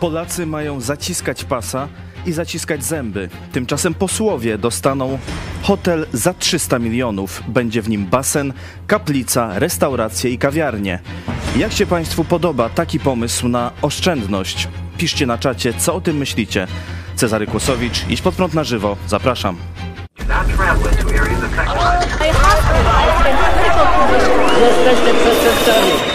Polacy mają zaciskać pasa i zaciskać zęby. Tymczasem posłowie dostaną hotel za 300 milionów. Będzie w nim basen, kaplica, restauracje i kawiarnie. Jak się Państwu podoba taki pomysł na oszczędność? Piszcie na czacie, co o tym myślicie. Cezary Kłosowicz, idź pod prąd na żywo. Zapraszam. Jesteście przestępcami.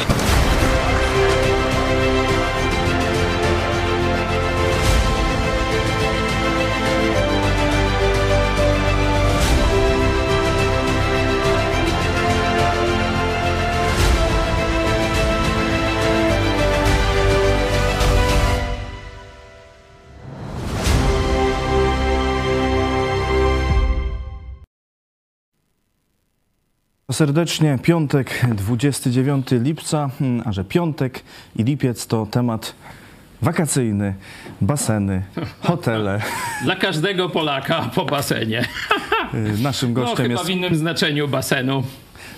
Serdecznie, piątek 29 lipca, hmm, a że piątek i lipiec to temat wakacyjny, baseny, hotele. Dla każdego Polaka po basenie. Y, Naszym No gościem, chyba jest, w innym znaczeniu basenu.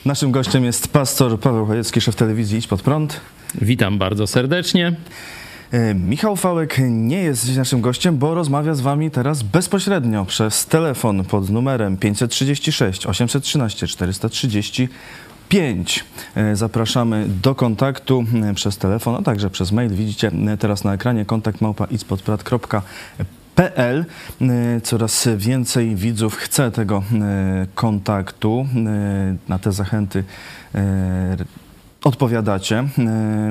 naszym gościem jest pastor Paweł Chojecki, szef telewizji Idź Pod Prąd. Witam bardzo serdecznie. Y, Michał Fałek nie jest dziś naszym gościem, bo rozmawia z wami teraz bezpośrednio przez telefon pod numerem 536 813 435. Y, Zapraszamy do kontaktu y, przez telefon, a także przez mail. Widzicie y, teraz na ekranie kontakt małpa PL. Coraz więcej widzów chce tego kontaktu. Na te zachęty odpowiadacie.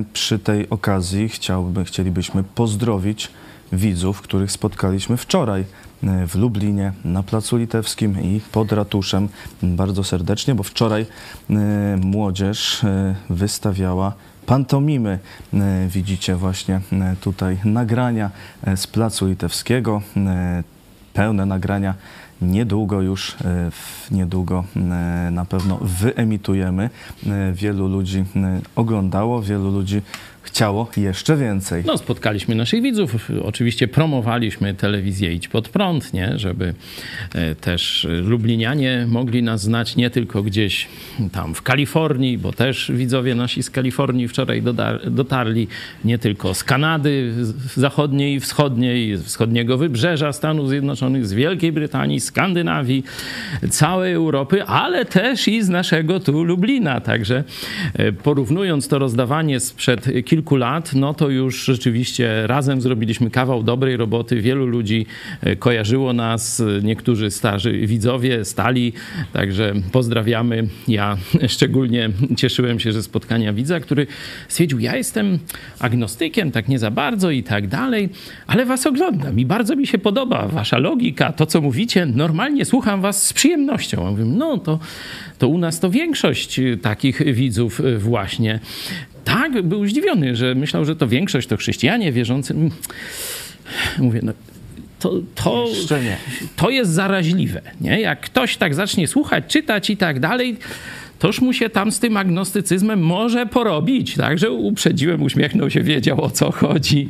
Y, Przy tej okazji chciałby, chcielibyśmy pozdrowić widzów, których spotkaliśmy wczoraj y, w Lublinie, na Placu Litewskim i pod ratuszem. Bardzo serdecznie, bo wczoraj y, młodzież wystawiała pantomimy. Widzicie właśnie tutaj nagrania z Placu Litewskiego, pełne nagrania. Niedługo już, w- niedługo y, na pewno wyemitujemy. Y, Wielu ludzi oglądało, wielu ludzi chciało jeszcze więcej. No, spotkaliśmy naszych widzów. Oczywiście promowaliśmy telewizję Idź Pod Prąd, nie? żeby e, też lublinianie mogli nas znać nie tylko gdzieś tam w Kalifornii, bo też widzowie nasi z Kalifornii wczoraj dotarli, nie tylko z Kanady zachodniej i wschodniej, wschodniego wybrzeża Stanów Zjednoczonych, z Wielkiej Brytanii, Skandynawii, całej Europy, ale też i z naszego tu Lublina. Także e, porównując to rozdawanie sprzed kilku lat, no to już rzeczywiście razem zrobiliśmy kawał dobrej roboty. Wielu ludzi e, kojarzyło nas, e, niektórzy starzy widzowie stali, także pozdrawiamy. Ja szczególnie cieszyłem się, że spotkania widza, który stwierdził, ja jestem agnostykiem, tak nie za bardzo i tak dalej, ale was oglądam i bardzo mi się podoba wasza logika, to co mówicie, normalnie słucham was z przyjemnością. Ja mówię, no to, to u nas to większość takich widzów y, właśnie. Tak, był zdziwiony, że myślał, że to większość to chrześcijanie wierzący. Mm. Mówię, no to, to, to jest zaraźliwe. Nie? Jak ktoś tak zacznie słuchać, czytać i tak dalej, toż mu się tam z tym agnostycyzmem może porobić. Także uprzedziłem, uśmiechnął się, wiedział o co chodzi.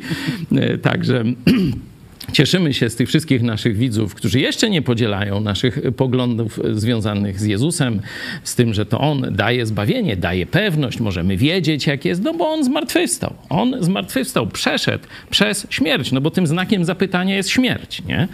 E, Także. Cieszymy się z tych wszystkich naszych widzów, którzy jeszcze nie podzielają naszych poglądów związanych z Jezusem, z tym, że to On daje zbawienie, daje pewność, możemy wiedzieć, jak jest, no bo On zmartwychwstał. On zmartwychwstał, przeszedł przez śmierć, no bo tym znakiem zapytania jest śmierć, nie?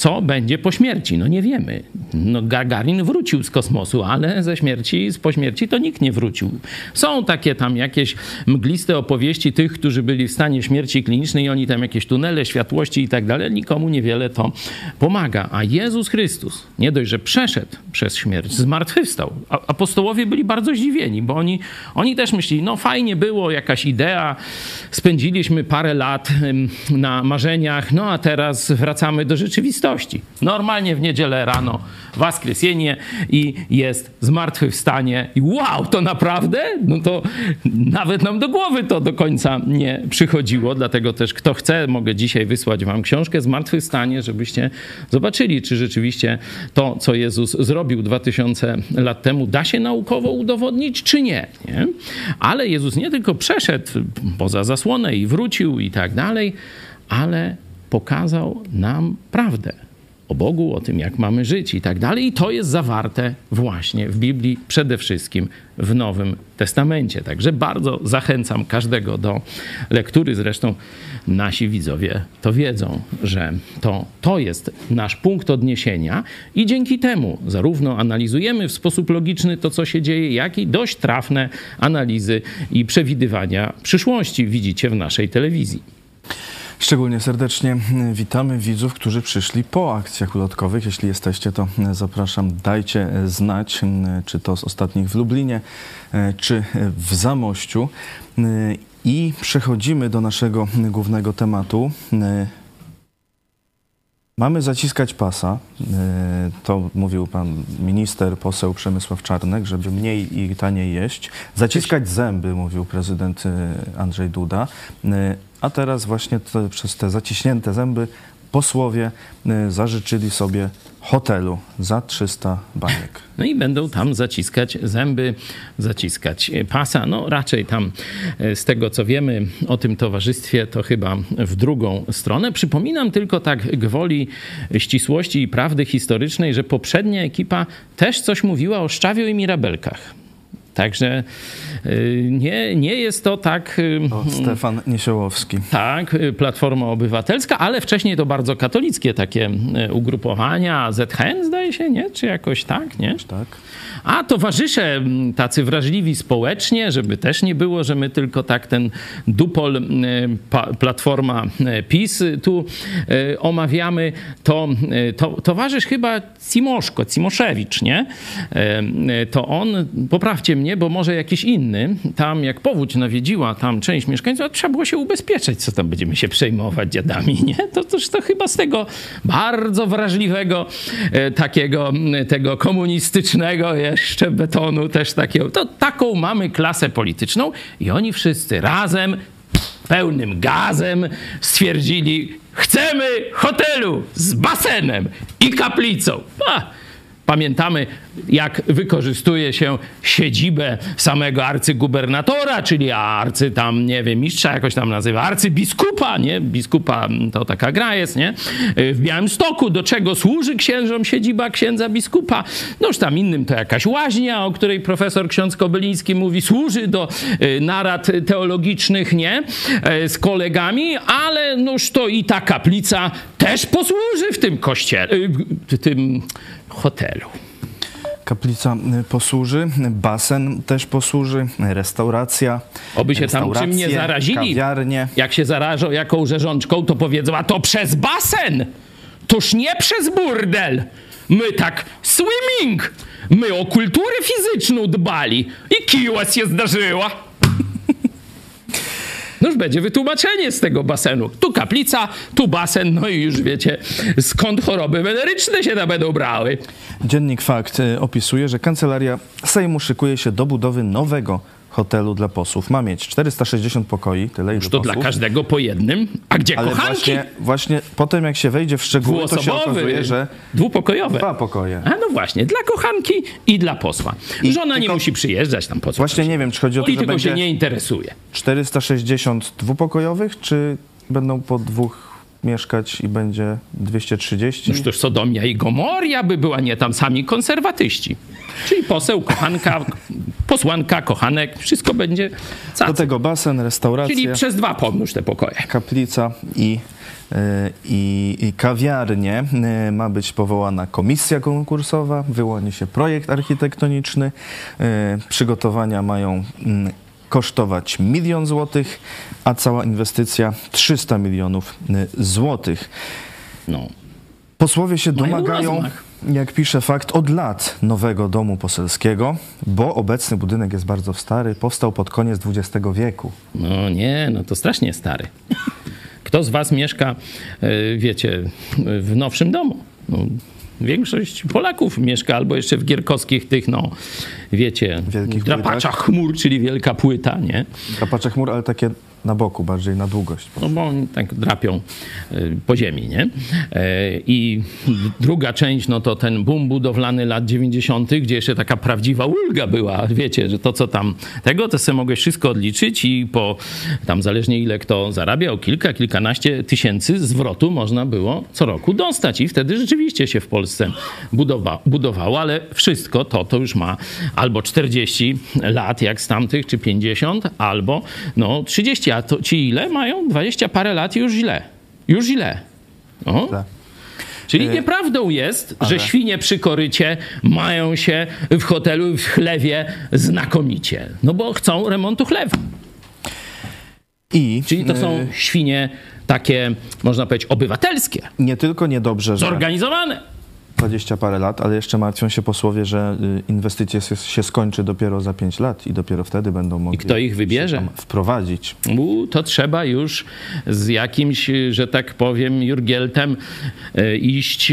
Co będzie po śmierci? No nie wiemy. No Gagarin wrócił z kosmosu, ale ze śmierci, z po śmierci to nikt nie wrócił. Są takie tam jakieś mgliste opowieści tych, którzy byli w stanie śmierci klinicznej i oni tam jakieś tunele światłości i tak dalej. Nikomu niewiele to pomaga. A Jezus Chrystus nie dość, że przeszedł przez śmierć, zmartwychwstał. Apostołowie byli bardzo zdziwieni, bo oni, oni też myśleli, no fajnie było, jakaś idea, spędziliśmy parę lat na marzeniach, no a teraz wracamy do rzeczywistości. Normalnie w niedzielę rano Waskresenie i jest zmartwychwstanie i wow, to naprawdę? No to nawet nam do głowy to do końca nie przychodziło, dlatego też kto chce, mogę dzisiaj wysłać wam książkę Zmartwychwstanie, żebyście zobaczyli, czy rzeczywiście to, co Jezus zrobił 2000 lat temu, da się naukowo udowodnić, czy nie. nie? Ale Jezus nie tylko przeszedł poza zasłonę i wrócił i tak dalej, ale pokazał nam prawdę o Bogu, o tym, jak mamy żyć i tak dalej. I to jest zawarte właśnie w Biblii, przede wszystkim w Nowym Testamencie. Także bardzo zachęcam każdego do lektury. Zresztą nasi widzowie to wiedzą, że to, to jest nasz punkt odniesienia i dzięki temu zarówno analizujemy w sposób logiczny to, co się dzieje, jak i dość trafne analizy i przewidywania przyszłości widzicie w naszej telewizji. Szczególnie serdecznie witamy widzów, którzy przyszli po akcjach ulotkowych. Jeśli jesteście, to zapraszam, dajcie znać, czy to z ostatnich w Lublinie, czy w Zamościu. I przechodzimy do naszego głównego tematu. Mamy zaciskać pasa. To mówił pan minister, poseł Przemysław Czarnek, żeby mniej i taniej jeść. Zaciskać zęby, mówił prezydent Andrzej Duda. A teraz właśnie te, przez te zaciśnięte zęby posłowie zażyczyli sobie hotelu za 300 baniek. No i będą tam zaciskać zęby, zaciskać pasa. No raczej tam z tego co wiemy o tym towarzystwie to chyba w drugą stronę. Przypominam tylko tak gwoli ścisłości i prawdy historycznej, że poprzednia ekipa też coś mówiła o Szczawiu i Mirabelkach. Także nie, nie jest to tak. O, Stefan Niesiołowski. Tak, Platforma Obywatelska, ale wcześniej to bardzo katolickie takie ugrupowania. ZHN zdaje się, nie? Czy jakoś tak, nie? Tak. A towarzysze tacy wrażliwi społecznie, żeby też nie było, że my tylko tak ten dupol Platforma PiS tu omawiamy, to, to towarzysz chyba Cimoszko, Cimoszewicz, nie? To on, poprawcie mnie, bo może jakiś inny, tam jak powódź nawiedziła tam część mieszkańców, trzeba było się ubezpieczać, co tam będziemy się przejmować dziadami, nie? To też to chyba z tego bardzo wrażliwego, takiego, tego komunistycznego jeszcze betonu też takiego, to taką mamy klasę polityczną i oni wszyscy razem, pełnym gazem stwierdzili, chcemy hotelu z basenem i kaplicą. Pamiętamy, jak wykorzystuje się siedzibę samego arcygubernatora, czyli arcy tam, nie wiem, mistrza jakoś tam nazywa, arcybiskupa, nie? Biskupa to taka gra jest, nie? W Białymstoku, do czego służy księżom siedziba księdza biskupa? No już tam innym to jakaś łaźnia, o której profesor ksiądz Kobyliński mówi, służy do narad teologicznych, nie? Z kolegami, ale noż to i ta kaplica też posłuży w tym kościele, w tym hotelu. Kaplica posłuży, basen też posłuży, restauracja. Oby się tam czym nie zarazili. Kawiarnie. Jak się zarażą jaką rzeżączką, to powiedzą, a to przez basen! Toż nie przez burdel! My tak swimming! My o kulturę fizyczną dbali i kiła się zdarzyła. No już będzie wytłumaczenie z tego basenu. Tu kaplica, tu basen, no i już wiecie, skąd choroby weneryczne się tam będą brały. Dziennik Fakt opisuje, że kancelaria Sejmu szykuje się do budowy nowego hotelu dla posłów. Ma mieć 460 pokoi, tyle Już to posłów. dla każdego po jednym. A gdzie Ale kochanki? właśnie, właśnie potem jak się wejdzie w szczegóły, to się okazuje, że dwupokojowe. dwa pokoje. A no właśnie, dla kochanki i dla posła. I Żona nie musi przyjeżdżać tam po co. Właśnie nie wiem, czy chodzi o to, że Polityką się będzie nie interesuje. 460 dwupokojowych, czy będą po dwóch mieszkać i będzie 230? Już to Sodomia i Gomoria by była, nie tam sami konserwatyści. Czyli poseł, kochanka, posłanka, kochanek, wszystko będzie Do cacy. tego basen, restauracja, Czyli przez dwa pomnóż te pokoje. kaplica i, e, i, i kawiarnie. E, Ma być powołana komisja konkursowa, wyłoni się projekt architektoniczny. E, Przygotowania mają mm, kosztować milion złotych, a cała inwestycja 300 milionów e, złotych. No. Posłowie się Mają domagają, jak pisze fakt, od lat nowego domu poselskiego, bo obecny budynek jest bardzo stary, powstał pod koniec XX wieku. No nie, no to strasznie stary. Kto z was mieszka, e, wiecie, w nowszym domu? No, większość Polaków mieszka albo jeszcze w gierkowskich tych, no, wiecie, Wielkich drapaczach chmur, czyli wielka płyta, nie? Kapacze chmur, ale takie na boku, bardziej na długość. No bo oni tak drapią y, po ziemi, nie? E, I druga część, no to ten boom budowlany lat 90., gdzie jeszcze taka prawdziwa ulga była. Wiecie, że to co tam tego, to sobie mogłeś wszystko odliczyć i po tam zależnie ile kto zarabiał, kilka, kilkanaście tysięcy zwrotu można było co roku dostać. I wtedy rzeczywiście się w Polsce budowa, budowało, ale wszystko to, to już ma albo 40 lat jak z tamtych, czy 50, albo no 30, a to ci ile mają? 20 parę lat już źle. Już źle. O. Tak. Czyli nieprawdą jest, że świnie przy korycie mają się w hotelu w chlewie znakomicie. No bo chcą remontu chlewu. I Czyli to są e, świnie takie, można powiedzieć, obywatelskie, nie tylko niedobrze, że zorganizowane. 20 parę lat, ale jeszcze martwią się posłowie, że y, inwestycja się, skończy dopiero za 5 lat i dopiero wtedy będą mogli kto ich wybierze? wprowadzić. U, to trzeba już z jakimś, że tak powiem, Jurgieltem e, iść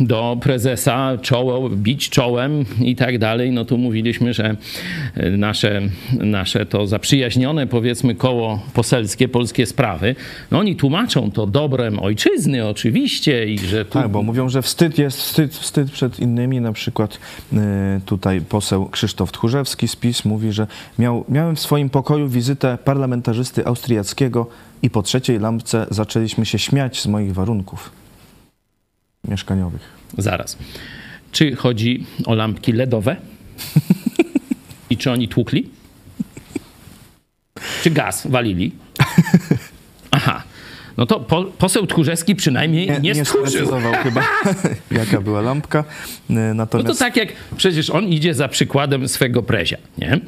do prezesa, czoło, bić czołem i tak dalej. No tu mówiliśmy, że e, nasze, nasze to zaprzyjaźnione, powiedzmy, koło poselskie, polskie sprawy, no oni tłumaczą to dobrem ojczyzny oczywiście i że tu Tak, bo mówią, że wstyd jest wstyd, wstyd przed innymi. Na przykład y, tutaj poseł Krzysztof Tchórzewski z PiS mówi, że miał, miałem w swoim pokoju wizytę parlamentarzysty austriackiego i po trzeciej lampce zaczęliśmy się śmiać z moich warunków mieszkaniowych. Zaraz. Czy chodzi o lampki LEDowe? I czy oni tłukli? Czy gaz walili? No to po, poseł Tchórzewski przynajmniej nie, nie sprecyzował chyba, jaka była lampka. No Natomiast to tak jak przecież on idzie za przykładem swego prezia, nie?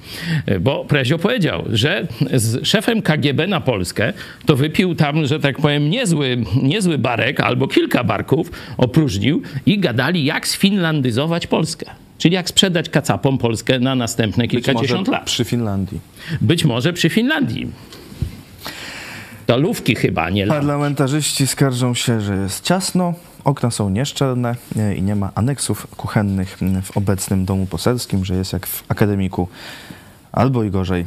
Bo prezio powiedział, że z szefem KGB na Polskę to wypił tam, że tak powiem, niezły, niezły barek albo kilka barków opróżnił i gadali, jak sfinlandyzować Polskę. Czyli jak sprzedać kacapom Polskę na następne być może kilkadziesiąt lat. przy Finlandii. Być może przy Finlandii. To lówki chyba, nie lampki. Parlamentarzyści skarżą się, że jest ciasno, okna są nieszczelne e, i nie ma aneksów kuchennych w obecnym domu poselskim, że jest jak w akademiku. Albo i gorzej.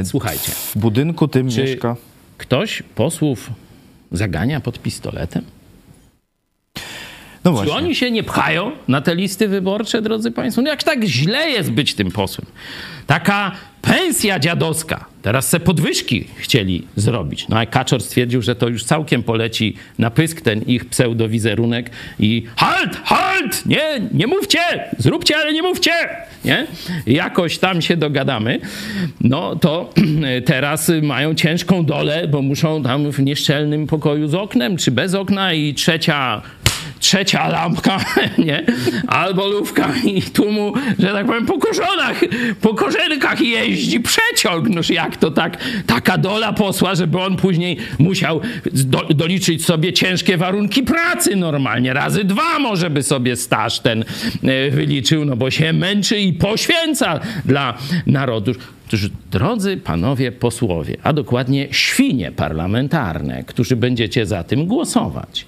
E, Słuchajcie, W budynku tym Czy- mieszka. ktoś posłów zagania pod pistoletem? No Czy oni się nie pchają na te listy wyborcze, drodzy Państwo? No jak tak źle jest być tym posłem? Taka pensja dziadowska. Teraz se podwyżki chcieli zrobić. No a Kaczor stwierdził, że to już całkiem poleci na pysk ten ich pseudowizerunek i halt, halt, nie, nie mówcie, zróbcie, ale nie mówcie, nie? Jakoś tam się dogadamy. No to teraz mają ciężką dolę, bo muszą tam w nieszczelnym pokoju z oknem, czy bez okna i trzecia trzecia lampka, nie? Albo lówka i tu mu, że tak powiem, po korzonach, po korzenkach jeździ przeciąg. Noż jak to tak, taka dola posła, żeby on później musiał do, doliczyć sobie ciężkie warunki pracy normalnie. Razy dwa może by sobie staż ten e, wyliczył, no bo się męczy i poświęca dla narodu. Otóż, drodzy panowie posłowie, a dokładnie świnie parlamentarne, którzy będziecie za tym głosować,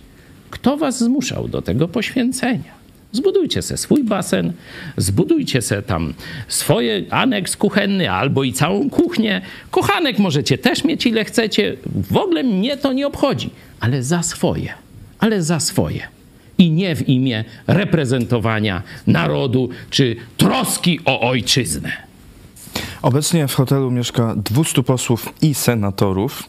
kto was zmuszał do tego poświęcenia? Zbudujcie se swój basen, zbudujcie se tam swoje aneks kuchenny albo i całą kuchnię. Kochanek możecie też mieć ile chcecie. W ogóle mnie to nie obchodzi, ale za swoje, ale za swoje. I nie w imię reprezentowania narodu czy troski o ojczyznę. Obecnie w hotelu mieszka 200 posłów i senatorów.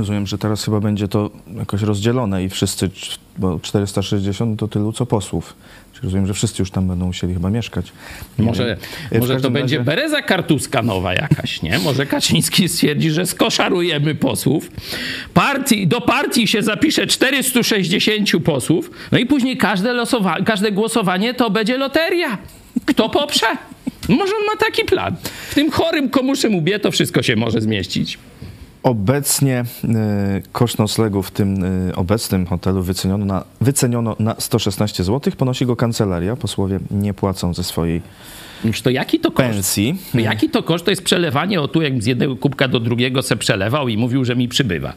Rozumiem, że teraz chyba będzie to jakoś rozdzielone i wszyscy, bo 460 to tylu co posłów. Czyli rozumiem, że wszyscy już tam będą musieli chyba mieszkać. Może. W może to każdym będzie razie- bereza kartuska nowa jakaś, nie? Może Kaczyński stwierdzi, że skoszarujemy posłów. Partii, do partii się zapisze 460 posłów, no i później każde, losowa- każde głosowanie to będzie loteria. Kto poprze? Może on ma taki plan. W tym chorym komuszym ubie to wszystko się może zmieścić. Obecnie y, koszt noclegu w tym y, obecnym hotelu wyceniono na, wyceniono na 116 zł. Ponosi go kancelaria. Posłowie nie płacą ze swojej to jaki to koszt? pensji. Jaki to koszt? To jest przelewanie o tu, jak z jednego kubka do drugiego se przelewał i mówił, że mi przybywa.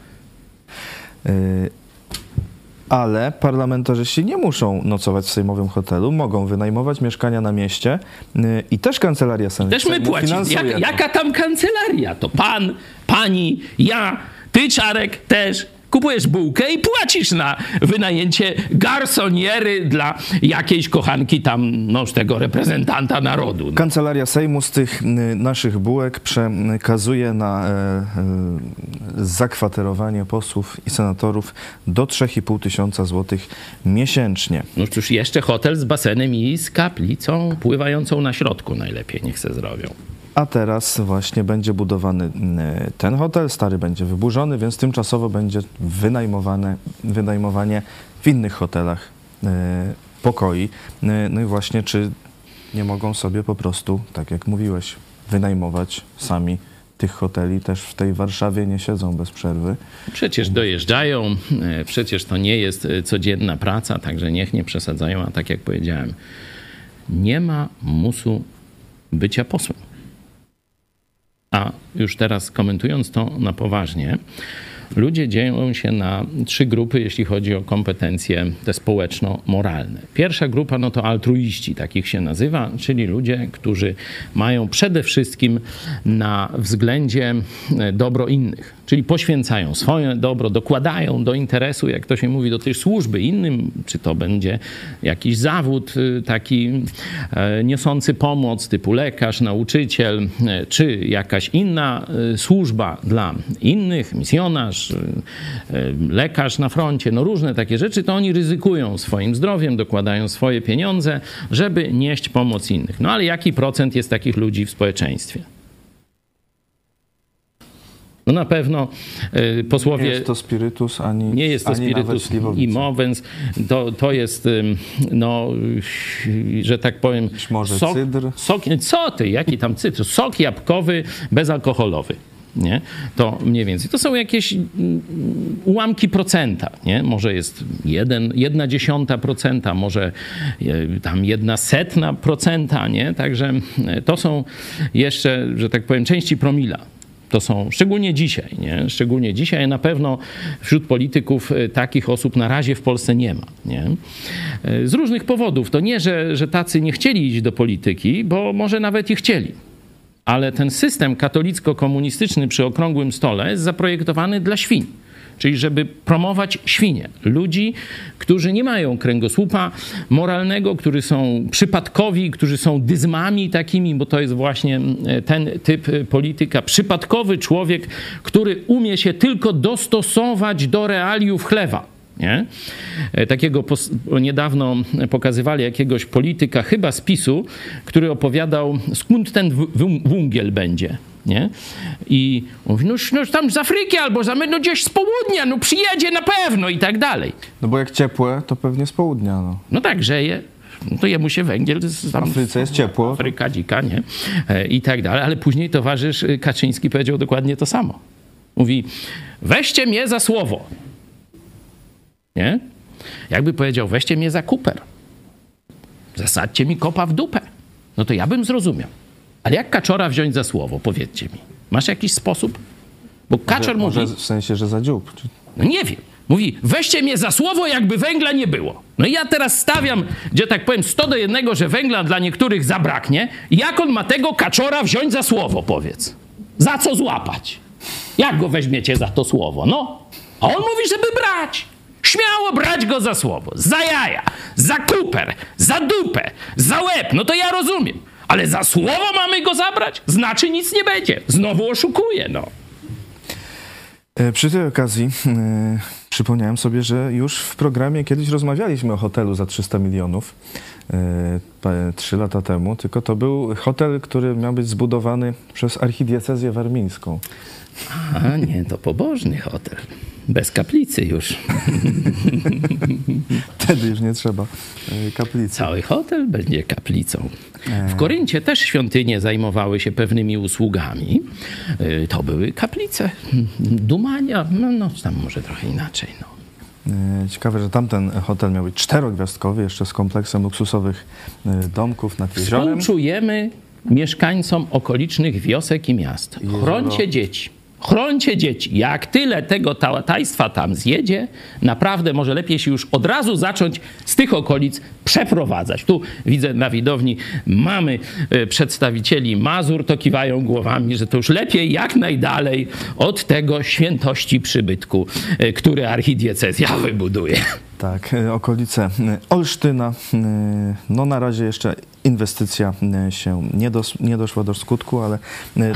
Ale parlamentarzyści nie muszą nocować w sejmowym hotelu, mogą wynajmować mieszkania na mieście y, i też kancelaria sejmu Też my płacimy. Jak, jaka tam kancelaria? To pan, pani, ja, ty, Czarek, też. Kupujesz bułkę i płacisz na wynajęcie garsoniery dla jakiejś kochanki tam, no, z tego reprezentanta narodu. No. Kancelaria Sejmu z tych naszych bułek przekazuje na e, e, zakwaterowanie posłów i senatorów do 3,5 tysiąca złotych miesięcznie. No cóż, jeszcze hotel z basenem i z kaplicą pływającą na środku najlepiej niech se zrobią. A teraz właśnie będzie budowany y, ten hotel, stary będzie wyburzony, więc tymczasowo będzie wynajmowane, wynajmowanie w innych hotelach y, pokoi. Y, No i właśnie, czy nie mogą sobie po prostu, tak jak mówiłeś, wynajmować sami tych hoteli. Też w tej Warszawie nie siedzą bez przerwy. Przecież dojeżdżają, e, przecież to nie jest e, codzienna praca, także niech nie przesadzają, a tak jak powiedziałem, nie ma musu bycia posłem. A już teraz komentując to na poważnie, ludzie dzielą się na trzy grupy, jeśli chodzi o kompetencje te społeczno-moralne. Pierwsza grupa no to altruiści, takich się nazywa, czyli ludzie, którzy mają przede wszystkim na względzie e, dobro innych, czyli poświęcają swoje dobro, dokładają do interesu, jak to się mówi, do tej służby innym, czy to będzie jakiś zawód y, taki e, niosący pomoc, typu lekarz, nauczyciel, e, czy jakaś inna y, służba dla innych, misjonarz, y, lekarz na froncie, no różne takie rzeczy, to oni ryzykują swoim zdrowiem, dokładają swoje pieniądze, żeby nieść pomoc innych. No ale jaki procent jest takich ludzi w społeczeństwie? No na pewno y, posłowie... Nie jest to spirytus, ani Nie jest to ani spirytus i mowens. To, to jest, ym, no, że tak powiem... Być może cydr? Sok, co ty, jaki tam cydr? Sok jabłkowy, bezalkoholowy. Nie? To mniej więcej. To są jakieś mm, ułamki procenta. Nie? Może jest jeden, jedna dziesiąta procenta, może e, tam jedna setna procenta. Nie? Także e, to są jeszcze, że tak powiem, części promila. To są szczególnie dzisiaj, nie? Szczególnie dzisiaj na pewno wśród polityków e, takich osób na razie w Polsce nie ma. Nie? E, Z różnych powodów. To nie, że, że tacy nie chcieli iść do polityki, bo może nawet i chcieli. Ale ten system katolicko-komunistyczny przy okrągłym stole jest zaprojektowany dla świń. Czyli żeby promować świnie, ludzi, którzy nie mają kręgosłupa moralnego, którzy są przypadkowi, którzy są dyzmami takimi, bo to jest właśnie e, ten typ e, polityka. Przypadkowy człowiek, który umie się tylko dostosować do realiów chlewa. Nie? E, Takiego niedawno pokazywali jakiegoś polityka, chyba z PiSu, który opowiadał, skąd ten w- w- węgiel będzie. Nie? I mówi, no, no tam z Afryki albo za, no gdzieś z południa, no przyjedzie na pewno i tak dalej. No bo jak ciepłe, to pewnie z południa. No. No tak, grzeje, no to jemu się węgiel z W tam, Afryce jest ciepło. Afryka dzika, nie? E, I tak dalej. Ale później towarzysz Kaczyński powiedział dokładnie to samo. Mówi, weźcie mnie za słowo. Nie? Jakby powiedział, weźcie mnie za kuper. Zasadźcie mi kopa w dupę. No to ja bym zrozumiał. Ale jak kaczora wziąć za słowo? Powiedzcie mi. Masz jakiś sposób? Bo kaczor mówi... Może w sensie, że za dziób. No nie wiem. Mówi, weźcie mnie za słowo, jakby węgla nie było. No i ja teraz stawiam, gdzie tak powiem, 100 do jednego, że węgla dla niektórych zabraknie. Jak on ma tego kaczora wziąć za słowo, powiedz? Za co złapać? Jak go weźmiecie za to słowo? No. A on mówi, żeby brać. Śmiało brać go za słowo. Za jaja, za kuper, za dupę, za łeb. No to ja rozumiem. Ale za słowo mamy go zabrać? Znaczy nic nie będzie. Znowu oszukuje, no. E, Przy tej okazji e, przypomniałem sobie, że już w programie kiedyś rozmawialiśmy o hotelu za 300 milionów. e, Trzy lata temu, tylko to był hotel, który miał być zbudowany przez archidiecezję warmińską. A nie, to pobożny hotel. Bez kaplicy już. Wtedy już nie trzeba e, kaplicy. Cały hotel będzie kaplicą. W Koryncie też świątynie zajmowały się pewnymi usługami. Y, To były kaplice. Dumania, no, no tam może trochę inaczej. No. E, Ciekawe, że tamten hotel miał być czterogwiazdkowy, jeszcze z kompleksem luksusowych e, domków nad jeziorem. Współczujemy mieszkańcom okolicznych wiosek i miast. Chrońcie dzieci. Chroncie dzieci. Jak tyle tego tajstwa tam zjedzie, naprawdę może lepiej się już od razu zacząć z tych okolic przeprowadzać. Tu widzę na widowni mamy e, przedstawicieli Mazur, to kiwają głowami, że to już lepiej jak najdalej od tego świętości przybytku, e, który archidiecezja wybuduje. Tak, e, okolice Olsztyna. No na razie jeszcze inwestycja się nie, dos, nie doszła do skutku, ale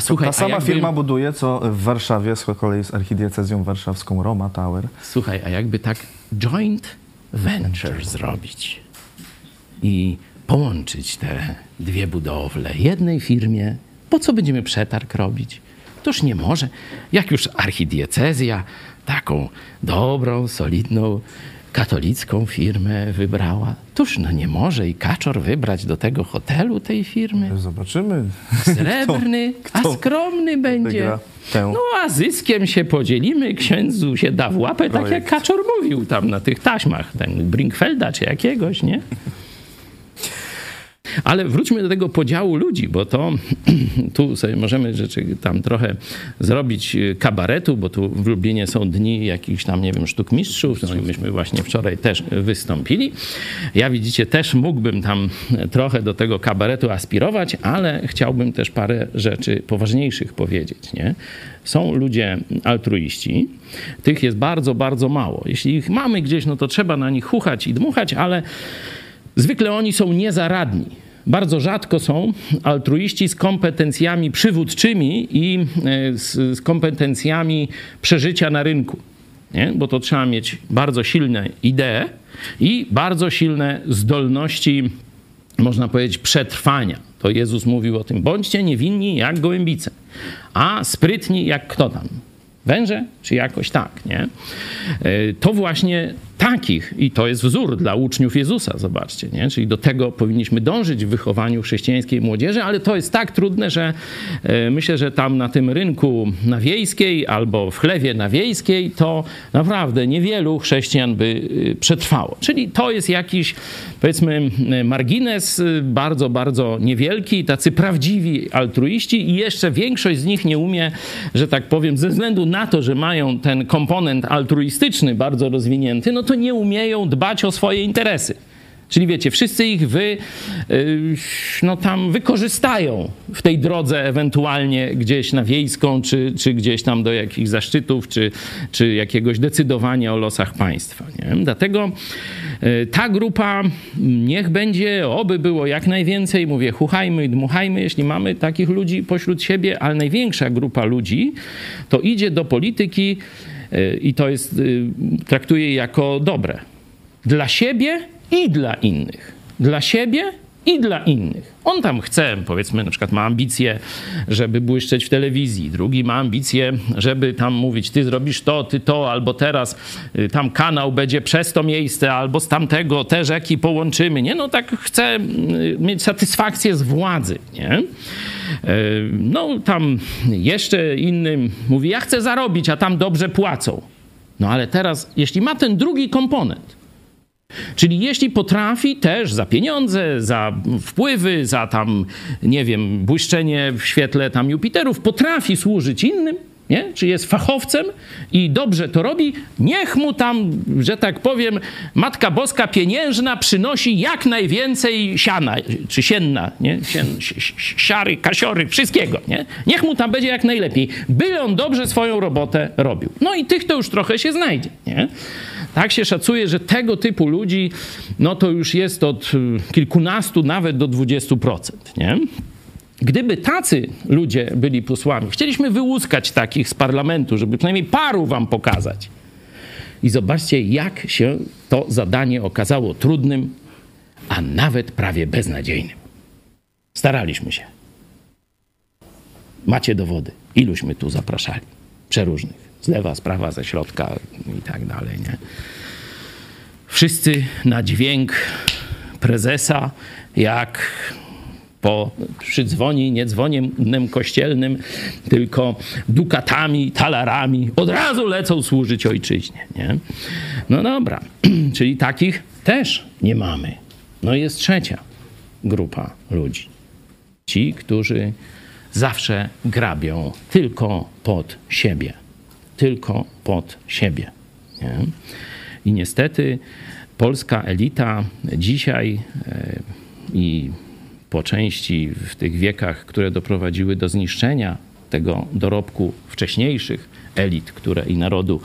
Słuchaj, ta sama jakby... firma buduje, co w Warszawie z kolei z archidiecezją warszawską Roma Tower. Słuchaj, a jakby tak joint venture zrobić? i połączyć te dwie budowle jednej firmie. Po co będziemy przetarg robić? Toż nie może. Jak już archidiecezja taką dobrą, solidną, katolicką firmę wybrała, toż no nie może i kaczor wybrać do tego hotelu tej firmy. Zobaczymy. Srebrny, kto, kto a skromny będzie. No a zyskiem się podzielimy, księdzu się da w łapę, Projekt. tak jak kaczor mówił tam na tych taśmach, ten Brinkfelda czy jakiegoś, nie? Ale wróćmy do tego podziału ludzi, bo to tu sobie możemy rzeczy tam trochę zrobić y, kabaretu, bo tu w Lublinie są dni jakichś tam, nie wiem, sztuk mistrzów. No i myśmy właśnie wczoraj też wystąpili. Ja widzicie, też mógłbym tam trochę do tego kabaretu aspirować, ale chciałbym też parę rzeczy poważniejszych powiedzieć, nie? Są ludzie altruiści, tych jest bardzo, bardzo mało. Jeśli ich mamy gdzieś, no to trzeba na nich chuchać i dmuchać, ale Zwykle oni są niezaradni. Bardzo rzadko są altruiści z kompetencjami przywódczymi i e, z, z kompetencjami przeżycia na rynku. Nie? Bo to trzeba mieć bardzo silne idee i bardzo silne zdolności, można powiedzieć, przetrwania. To Jezus mówił o tym: bądźcie niewinni jak gołębice, a sprytni jak kto tam. Węże, czy jakoś tak, nie? E, to właśnie takich, i to jest wzór dla uczniów Jezusa, zobaczcie, nie? czyli do tego powinniśmy dążyć w wychowaniu chrześcijańskiej młodzieży, ale to jest tak trudne, że e, myślę, że tam na tym rynku na wiejskiej albo w chlewie na wiejskiej to naprawdę niewielu chrześcijan by e, przetrwało. Czyli to jest jakiś, powiedzmy, margines bardzo, bardzo niewielki, tacy prawdziwi altruiści i jeszcze większość z nich nie umie, że tak powiem, ze względu na to, że mają ten komponent altruistyczny bardzo rozwinięty, no to nie umieją dbać o swoje interesy. Czyli wiecie, wszyscy ich wy, y, no tam wykorzystają w tej drodze ewentualnie gdzieś na wiejską, czy, czy gdzieś tam do jakichś zaszczytów, czy, czy jakiegoś decydowania o losach państwa. Nie? Dlatego y, ta grupa niech będzie, oby było jak najwięcej, mówię, chuchajmy i dmuchajmy, jeśli mamy takich ludzi pośród siebie, ale największa grupa ludzi to idzie do polityki i to jest, traktuje jako dobre. Dla siebie i dla innych. Dla siebie i dla innych. On tam chce, powiedzmy, na przykład ma ambicje, żeby błyszczeć w telewizji, drugi ma ambicje, żeby tam mówić, ty zrobisz to, ty to, albo teraz y, tam kanał będzie przez to miejsce, albo z tamtego te rzeki połączymy, nie? No tak chce y, mieć satysfakcję z władzy, nie? Y, no tam jeszcze innym mówi, ja chcę zarobić, a tam dobrze płacą. No ale teraz, jeśli ma ten drugi komponent, Czyli jeśli potrafi też za pieniądze, za wpływy, za tam, nie wiem, błyszczenie w świetle tam Jupiterów, potrafi służyć innym, nie? czy jest fachowcem i dobrze to robi, niech mu tam, że tak powiem, Matka Boska pieniężna przynosi jak najwięcej siana, czy sienna, nie? Sien, siary, kasiory, wszystkiego. Nie? Niech mu tam będzie jak najlepiej, by on dobrze swoją robotę robił. No i tych to już trochę się znajdzie. Nie? Tak się szacuje, że tego typu ludzi, no to już jest od kilkunastu nawet do 20%, nie? Gdyby tacy ludzie byli posłami, chcieliśmy wyłuskać takich z parlamentu, żeby przynajmniej paru wam pokazać. I zobaczcie, jak się to zadanie okazało trudnym, a nawet prawie beznadziejnym. Staraliśmy się. Macie dowody. Iluśmy tu zapraszali? Przeróżnych z lewa, z prawa, ze środka i tak dalej. Nie? Wszyscy na dźwięk prezesa, jak po przydzwoni, nie dzwoniem kościelnym, tylko dukatami, talarami, od razu lecą służyć ojczyźnie. Nie? No dobra, czyli takich też nie mamy. No jest trzecia grupa ludzi. Ci, którzy zawsze grabią tylko pod siebie. Tylko pod siebie. Nie? I niestety polska elita dzisiaj e, i po części w tych wiekach, które doprowadziły do zniszczenia tego dorobku wcześniejszych elit które, i narodu,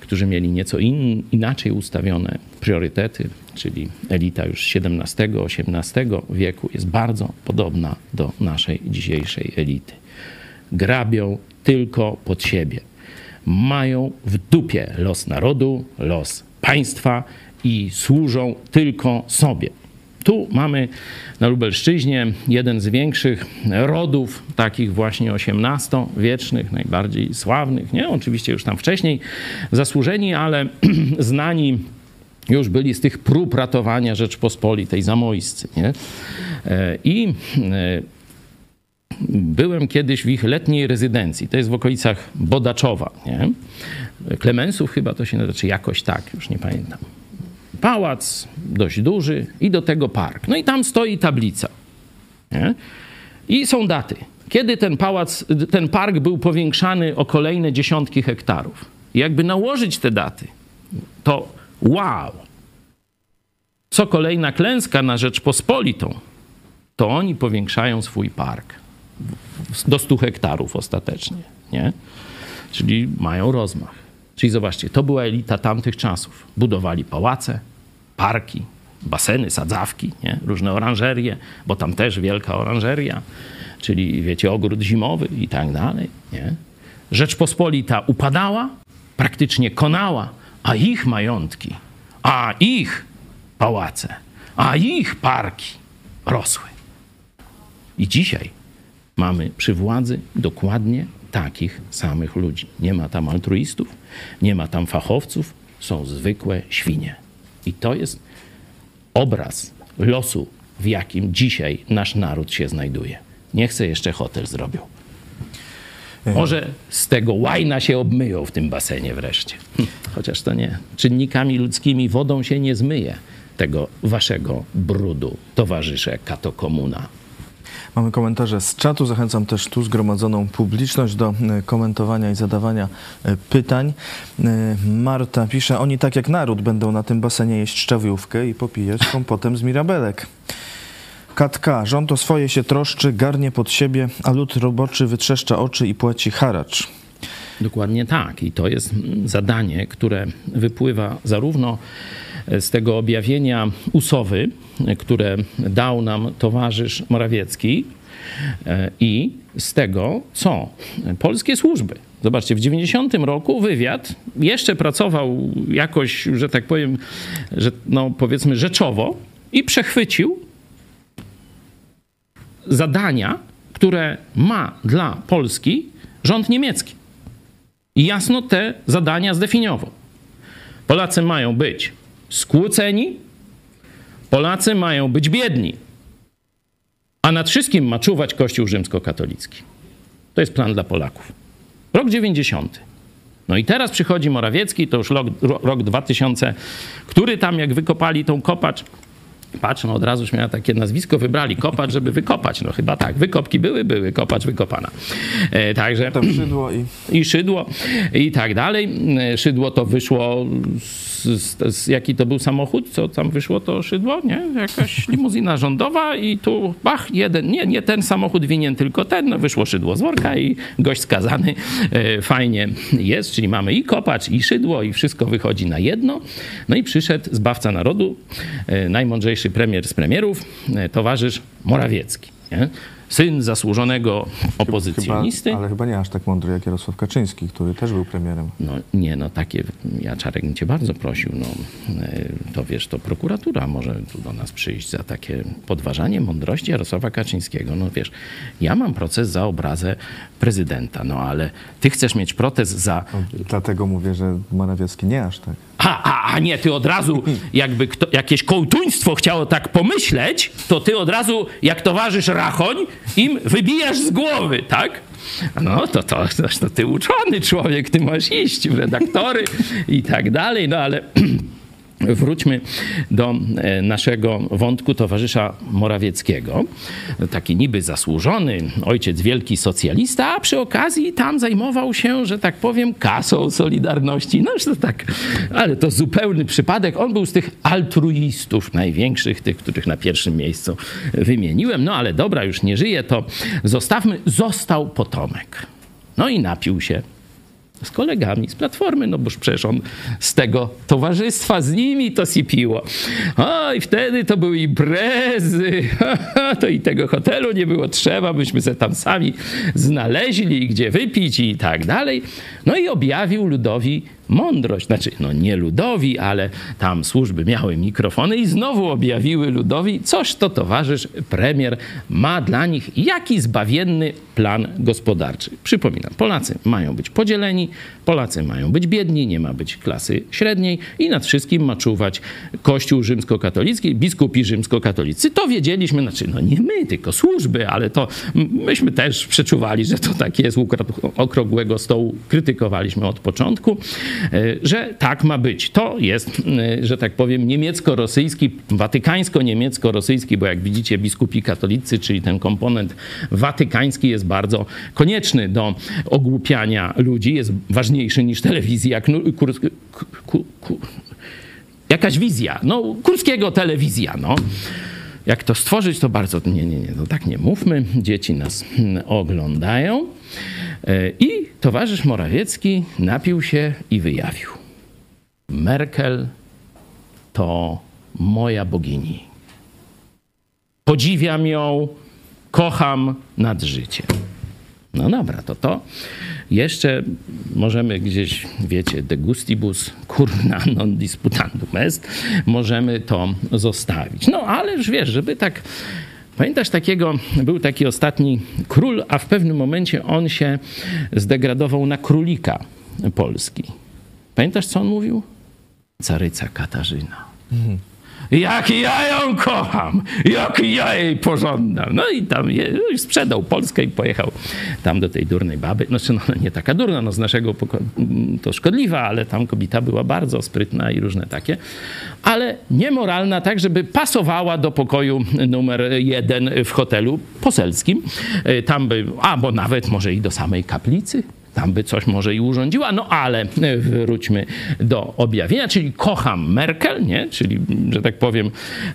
którzy mieli nieco in, inaczej ustawione priorytety, czyli elita już XVII-XVIII wieku jest bardzo podobna do naszej dzisiejszej elity. Grabią tylko pod siebie. Mają w dupie los narodu, los państwa i służą tylko sobie. Tu mamy na Lubelszczyźnie jeden z większych rodów, takich właśnie XVIII-wiecznych, najbardziej sławnych, nie? Oczywiście już tam wcześniej zasłużeni, ale znani już byli z tych prób ratowania Rzeczpospolitej zamojscy, nie? E, I e, byłem kiedyś w ich letniej rezydencji. To jest w okolicach Bodaczowa, nie? Klemensów chyba to się nazywa, czy jakoś tak, już nie pamiętam pałac dość duży i do tego park. No i tam stoi tablica. Nie? I są daty. Kiedy ten pałac, ten park był powiększany o kolejne dziesiątki hektarów. I jakby nałożyć te daty, to wow! Co kolejna klęska na Rzeczpospolitą, to oni powiększają swój park do 100 hektarów ostatecznie, nie? Czyli mają rozmach. Czyli zobaczcie, to była elita tamtych czasów. Budowali pałace, parki, baseny, sadzawki, nie? różne oranżerie, bo tam też wielka oranżeria, czyli wiecie, ogród zimowy i tak dalej. Nie? Rzeczpospolita upadała, praktycznie konała, a ich majątki, a ich pałace, a ich parki rosły. I dzisiaj mamy przy władzy dokładnie takich samych ludzi. Nie ma tam altruistów, nie ma tam fachowców, są zwykłe świnie. I to jest obraz losu, w jakim dzisiaj nasz naród się znajduje. Nie chcę jeszcze hotel zrobił. Może z tego łajna się obmyją w tym basenie wreszcie. Chociaż to nie. Czynnikami ludzkimi wodą się nie zmyje tego waszego brudu, towarzysze Kato Komuna. Mamy komentarze z czatu. Zachęcam też tu zgromadzoną publiczność do e, komentowania i zadawania e, pytań. E, Marta pisze, oni tak jak naród będą na tym basenie jeść szczawiówkę i popijać kompotem z mirabelek. Katka, rząd o swoje się troszczy, garnie pod siebie, a lud roboczy wytrzeszcza oczy i płaci haracz. Dokładnie tak. I to jest zadanie, które wypływa zarówno z tego objawienia usowy, które dał nam towarzysz Morawiecki e, i z tego, co polskie służby. Zobaczcie, w 90 roku wywiad jeszcze pracował jakoś, że tak powiem, że, no powiedzmy rzeczowo i przechwycił zadania, które ma dla Polski rząd niemiecki. I jasno te zadania zdefiniował. Polacy mają być skłóceni, Polacy mają być biedni, a nad wszystkim ma czuwać Kościół rzymskokatolicki. To jest plan dla Polaków. Rok 90. No i teraz przychodzi Morawiecki, to już rok, rok 2000, który tam, jak wykopali tą kopacz, Patrzę, no od razu już miała takie nazwisko, wybrali kopacz, żeby wykopać. No chyba tak, wykopki były, były, kopacz wykopana. E, także... Tam szydło i... I szydło i tak dalej. E, szydło to wyszło, z, z, z, jaki to był samochód, co tam wyszło to szydło, nie? Jakaś limuzyna rządowa i tu, bach, jeden, nie, nie ten samochód winien, tylko ten, no wyszło szydło z worka i gość skazany e, fajnie jest, czyli mamy i kopacz, i szydło i wszystko wychodzi na jedno. No i przyszedł zbawca narodu, e, najmądrzejszy najmądrzejszy premier z premierów, e, towarzysz Morawiecki. Nie? Syn zasłużonego opozycjonisty. Chyba, ale chyba nie aż tak mądry jak Jarosław Kaczyński, który też był premierem. No nie, no takie, ja Czarek bym cię bardzo prosił, no e, to wiesz, to prokuratura może tu do nas przyjść za takie podważanie mądrości Jarosława Kaczyńskiego. No wiesz, ja mam proces za obrazę prezydenta, no ale ty chcesz mieć proces za... No, dlatego mówię, że Morawiecki nie aż tak. A, a, a nie, ty od razu, jakby kto, jakieś kołtuństwo chciało tak pomyśleć, to ty od razu, jak towarzysz Rachoń, im wybijasz z głowy, tak? No to, to, to, to ty uczony człowiek, ty masz iść w redaktory i tak dalej, no ale wróćmy do e, naszego wątku towarzysza Morawieckiego. Taki niby zasłużony ojciec wielki socjalista, a przy okazji tam zajmował się, że tak powiem, kasą Solidarności. No to tak, ale to zupełny przypadek. On był z tych altruistów największych, tych, których na pierwszym miejscu wymieniłem. No ale dobra, już nie żyje, to zostawmy. Został potomek. No i napił się z kolegami z Platformy, no boż przecież on z tego towarzystwa z nimi to si piło. O, i wtedy to były imprezy, to i tego hotelu nie było trzeba, byśmy se tam sami znaleźli, gdzie wypić i tak dalej. No i objawił ludowi mądrość. Znaczy, no nie ludowi, ale tam służby miały mikrofony i znowu objawiły ludowi, coś to towarzysz premier ma dla nich jaki zbawienny plan gospodarczy. Przypominam, Polacy mają być podzieleni, Polacy mają być biedni, nie ma być klasy średniej i nad wszystkim ma czuwać Kościół rzymskokatolicki, biskupi rzymskokatolicy. To wiedzieliśmy, znaczy, no nie my, tylko służby, ale to myśmy też przeczuwali, że to tak jest okrągłego stołu, krytykowaliśmy od początku. E, że tak ma być. To jest, e, że tak powiem, niemiecko-rosyjski, watykańsko-niemiecko-rosyjski, bo jak widzicie, biskupi katolicy, czyli ten komponent watykański jest bardzo konieczny do ogłupiania ludzi, jest ważniejszy niż telewizja. Jakaś wizja, no, Kurskiego telewizja, no jak to stworzyć, to bardzo. Nie, nie, nie, no tak nie mówmy. Dzieci nas oglądają. E, I towarzysz Morawiecki napił się i wyjawił. Merkel to moja bogini. Podziwiam ją, kocham nad życiem. No dobra, to to jeszcze możemy gdzieś, wiecie, de gustibus non disputandum est, możemy to zostawić. No ale już wiesz, żeby tak Pamiętasz takiego, był taki ostatni król, a w pewnym momencie on się zdegradował na królika Polski. Pamiętasz, co on mówił? Caryca Katarzyna. Mhm. Jak ja ją kocham, jak ja jej pożądam. No i tam je, no sprzedał Polskę i pojechał tam do tej durnej baby. Znaczy, no nie taka durna, no z naszego to szkodliwa, ale tam kobieta była bardzo sprytna i różne takie. Ale niemoralna, tak żeby pasowała do pokoju numer jeden w hotelu poselskim. E, tam by, albo nawet może i do samej kaplicy tam by coś może i urządziła, no ale e, wróćmy do objawienia, czyli kocham Merkel, nie? czyli, że tak powiem,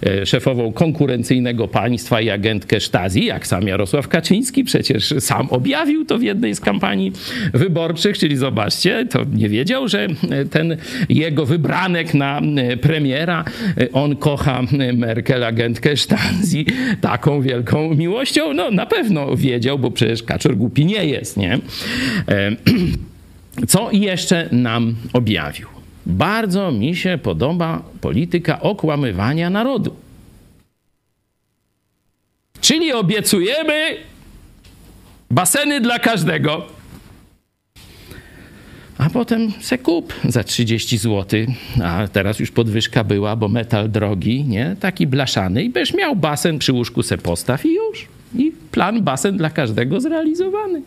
e, szefową konkurencyjnego państwa i agentkę Stasi, jak sam Jarosław Kaczyński, przecież sam objawił to w jednej z kampanii wyborczych, czyli zobaczcie, to nie wiedział, że e, ten jego wybranek na premiera, on kocha Merkel, agentkę Stasi taką wielką miłością, no na pewno wiedział, bo przecież Kaczor głupi nie jest, nie? Co jeszcze nam objawił? Bardzo mi się podoba polityka okłamywania narodu. Czyli obiecujemy baseny dla każdego, a potem se kup za 30 zł, a teraz już podwyżka była, bo metal drogi, nie? Taki blaszany i będziesz miał basen przy łóżku se postaw i już. I plan basen dla każdego zrealizowany.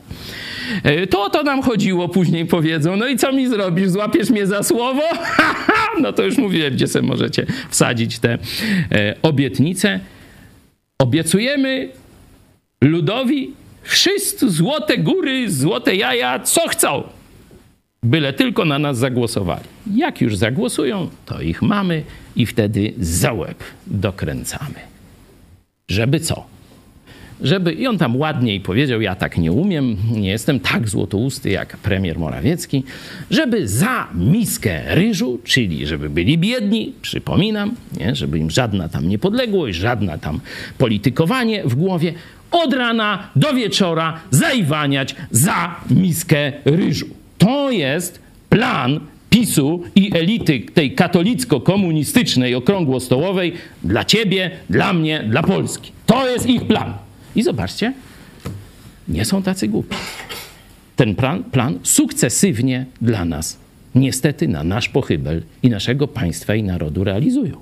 E, to o to nam chodziło, później powiedzą. No i co mi zrobisz? Złapiesz mnie za słowo? no to już mówiłem, gdzie sobie możecie wsadzić te e, obietnice. Obiecujemy ludowi wszyscy złote góry, złote jaja, co chcą. Byle tylko na nas zagłosowali. Jak już zagłosują, to ich mamy i wtedy za łeb dokręcamy. Żeby co? Żeby, i on tam ładniej powiedział, ja tak nie umiem, nie jestem tak złotousty jak premier Morawiecki, żeby za miskę ryżu, czyli żeby byli biedni, przypominam, nie, żeby im żadna tam niepodległość, żadna tam politykowanie w głowie, od rana do wieczora zaiwaniać za miskę ryżu. To jest plan PiSu i elity tej katolicko-komunistycznej okrągłostołowej dla ciebie, dla mnie, dla Polski. To jest ich plan. I zobaczcie, nie są tacy głupi. Ten plan, plan sukcesywnie dla nas, niestety na nasz pochybel i naszego państwa i narodu realizują.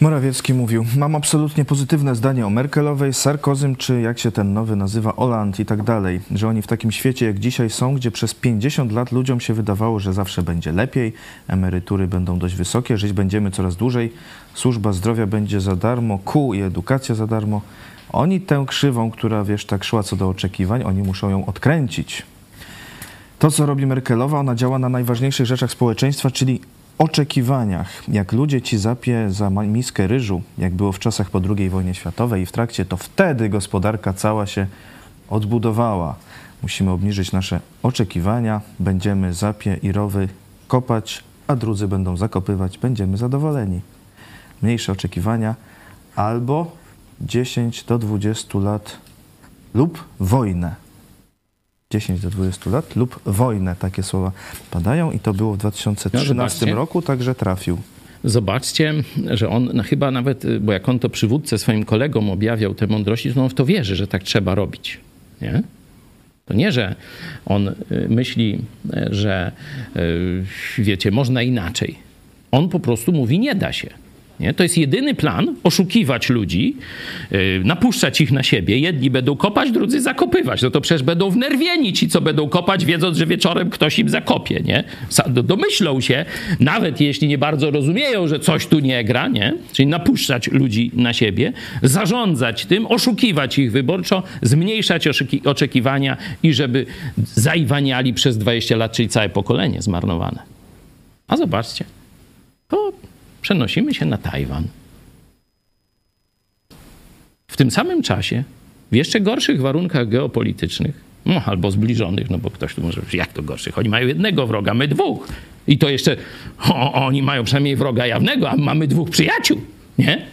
Morawiecki mówił, mam absolutnie pozytywne zdanie o Merkelowej, Sarkozym, czy jak się ten nowy nazywa, Hollande i tak dalej, że oni w takim świecie jak dzisiaj są, gdzie przez 50 lat ludziom się wydawało, że zawsze będzie lepiej, emerytury będą dość wysokie, żyć będziemy coraz dłużej, służba zdrowia będzie za darmo, kół i edukacja za darmo. Oni tę krzywą, która wiesz, tak szła co do oczekiwań, oni muszą ją odkręcić. To, co robi Merkelowa, ona działa na najważniejszych rzeczach społeczeństwa, czyli oczekiwaniach. Jak ludzie ci zapie za miskę ryżu, jak było w czasach po II wojnie światowej i w trakcie, to wtedy gospodarka cała się odbudowała. Musimy obniżyć nasze oczekiwania, będziemy zapie i rowy kopać, a drudzy będą zakopywać, będziemy zadowoleni. Mniejsze oczekiwania albo 10 do 20 lat lub wojnę. 10 do 20 lat lub wojnę. Takie słowa padają i to było w 2013 No, roku, także trafił. Zobaczcie, że on no, chyba nawet, bo jak on to przywódcę swoim kolegom objawiał te mądrości, to on w to wierzy, że tak trzeba robić. Nie? To nie, że on y, myśli, y, że y, wiecie, można inaczej. On po prostu mówi, nie da się. Nie? To jest jedyny plan oszukiwać ludzi, yy, napuszczać ich na siebie. Jedni będą kopać, drudzy zakopywać. No to przecież będą wnerwieni ci, co będą kopać, wiedząc, że wieczorem ktoś im zakopie. Nie? Domyślą się, nawet jeśli nie bardzo rozumieją, że coś tu nie gra, nie? czyli napuszczać ludzi na siebie, zarządzać tym, oszukiwać ich wyborczo, zmniejszać oczekiwania i żeby zaiwaniali przez 20 lat, czyli całe pokolenie zmarnowane. A zobaczcie, to przenosimy się na Tajwan. W tym samym czasie, w jeszcze gorszych warunkach geopolitycznych, no, albo zbliżonych, no bo ktoś tu może, jak to gorszych? Oni mają jednego wroga, my dwóch. I to jeszcze, o, oni mają przynajmniej wroga jawnego, a mamy dwóch przyjaciół. Nie?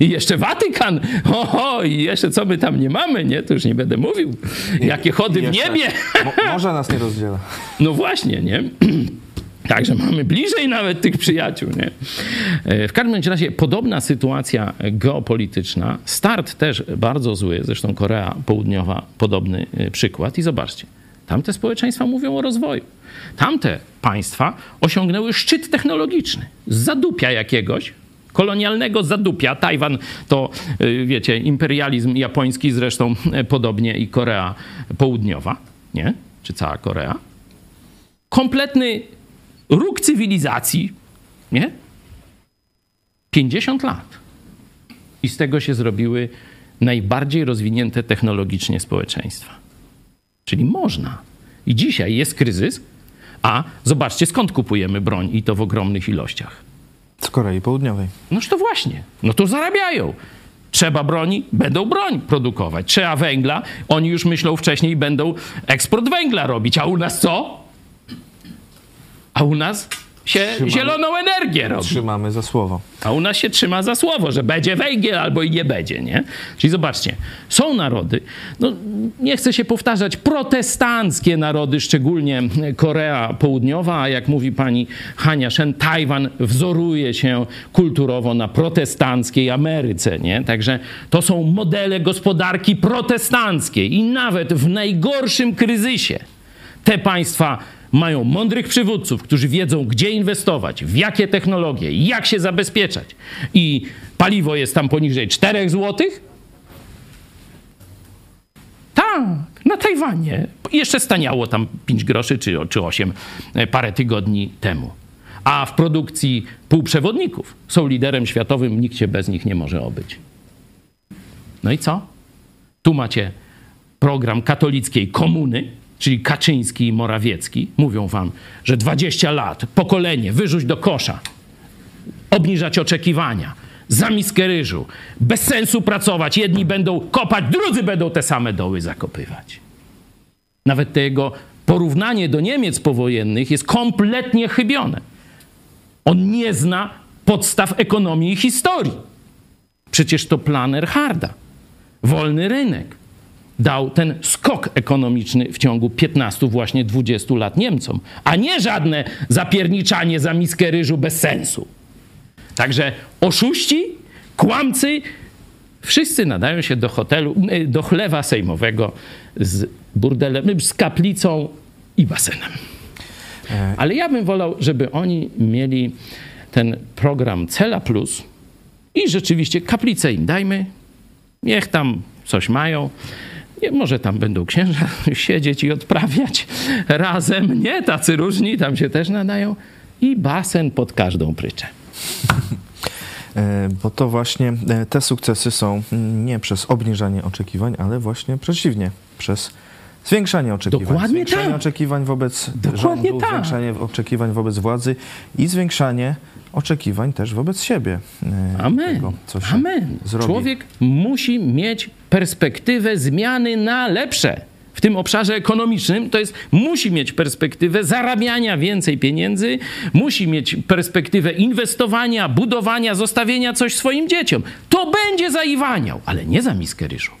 I jeszcze Watykan. Oho, I jeszcze co my tam nie mamy, nie? To już nie będę mówił. Jakie chody w niebie. Mo może nas nie rozdziela. No właśnie, nie? Także mamy bliżej nawet tych przyjaciół. Nie? E, w każdym razie podobna sytuacja geopolityczna, start też bardzo zły, zresztą Korea Południowa podobny e, przykład i zobaczcie, tamte społeczeństwa mówią o rozwoju. Tamte państwa osiągnęły szczyt technologiczny z zadupia jakiegoś, kolonialnego zadupia. Tajwan to, e, wiecie, imperializm japoński zresztą podobnie i Korea Południowa, nie? Czy cała Korea. Kompletny róg cywilizacji, nie? 50 lat. I z tego się zrobiły najbardziej rozwinięte technologicznie społeczeństwa. Czyli można. I dzisiaj jest kryzys, a zobaczcie skąd kupujemy broń i to w ogromnych ilościach. Z Korei Południowej. Noż to właśnie. No to zarabiają. Trzeba broni, będą broń produkować. Trzeba węgla, oni już myślą wcześniej, będą eksport węgla robić. A u nas co? A u nas się trzymamy, zieloną energię robi. Trzymamy za słowo. A u nas się trzyma za słowo, że będzie węgiel albo i nie będzie, nie? Czyli zobaczcie, są narody, no nie chcę się powtarzać, protestanckie narody, szczególnie Korea Południowa, a jak mówi pani Hania Shen, Tajwan wzoruje się kulturowo na protestanckiej Ameryce, nie? Także to są modele gospodarki protestanckiej i nawet w najgorszym kryzysie te państwa mają mądrych przywódców, którzy wiedzą, gdzie inwestować, w jakie technologie, jak się zabezpieczać. I paliwo jest tam poniżej 4 zł. Tak, na Tajwanie. Jeszcze staniało tam 5 groszy czy, czy 8 e, parę tygodni temu. A w produkcji półprzewodników są liderem światowym, nikt się bez nich nie może obyć. No i co? Tu macie program katolickiej komuny, czyli Kaczyński i Morawiecki, mówią wam, że 20 lat, pokolenie, wyrzuć do kosza, obniżać oczekiwania, za miskę ryżu, bez sensu pracować, jedni będą kopać, drudzy będą te same doły zakopywać. Nawet tego porównanie do Niemiec powojennych jest kompletnie chybione. On nie zna podstaw ekonomii i historii. Przecież to plan Erharda. Wolny rynek dał ten skok ekonomiczny w ciągu 15, właśnie 20 lat Niemcom, a nie żadne zapierniczanie za miskę ryżu bez sensu. Także oszuści, kłamcy, wszyscy nadają się do hotelu, do chlewa sejmowego z burdelem, z kaplicą i basenem. E. Ale ja bym wolał, żeby oni mieli ten program Cela Plus, I rzeczywiście kaplicę im dajmy, niech tam coś mają. Nie, może tam będą księża siedzieć i odprawiać razem. Nie, tacy różni, tam się też nadają. I basen pod każdą pryczę. E, bo to właśnie e, te sukcesy są nie przez obniżanie oczekiwań, ale właśnie przeciwnie, przez zwiększanie oczekiwań. Dokładnie zwiększanie tak. oczekiwań wobec Dokładnie rządu, tak. zwiększanie oczekiwań wobec władzy i zwiększanie oczekiwań też wobec siebie. e, Amen. Tego, Amen. zrobi. Człowiek musi mieć perspektywę zmiany na lepsze. W tym obszarze ekonomicznym to jest, musi mieć perspektywę zarabiania więcej pieniędzy, musi mieć perspektywę inwestowania, budowania, zostawienia coś swoim dzieciom. To będzie zaiwaniał, ale nie za miskę ryżu.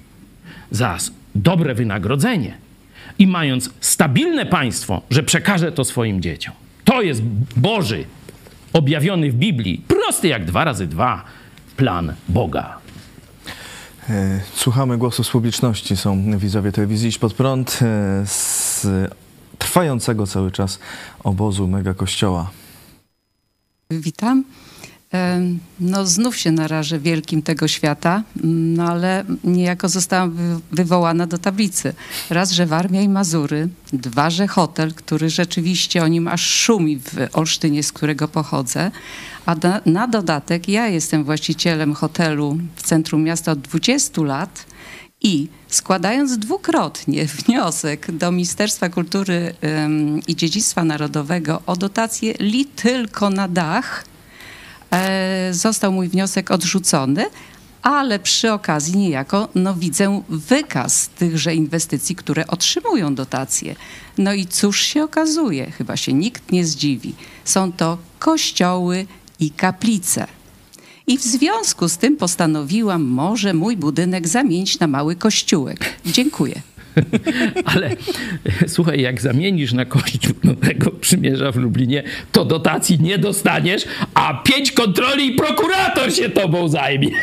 Za dobre wynagrodzenie i mając stabilne państwo, że przekaże to swoim dzieciom. To jest Boży, objawiony w Biblii, prosty jak dwa razy dwa, plan Boga. E, Słuchamy głosu z publiczności. Są widzowie telewizji Idź Pod Prąd e, z trwającego cały czas obozu Mega Kościoła. Witam. No znów się narażę wielkim tego świata, mm, no ale niejako zostałam wy- wywołana do tablicy. Raz, że Warmia i Mazury, dwa, że hotel, który rzeczywiście o nim aż szumi w Olsztynie, z którego pochodzę, a na, na dodatek ja jestem właścicielem hotelu w centrum miasta od 20 lat i składając dwukrotnie wniosek do Ministerstwa Kultury i Dziedzictwa Narodowego o dotację li tylko na dach, został mój wniosek odrzucony, ale przy okazji niejako no, widzę wykaz tychże inwestycji, które otrzymują dotacje. No i cóż się okazuje, chyba się nikt nie zdziwi, są to kościoły i kaplice. I w związku z tym postanowiłam może mój budynek zamienić na mały kościółek. Dziękuję. Ale słuchaj, jak zamienisz na kościół Nowego Przymierza w Lublinie, to dotacji nie dostaniesz, a pięć kontroli i prokurator się tobą zajmie.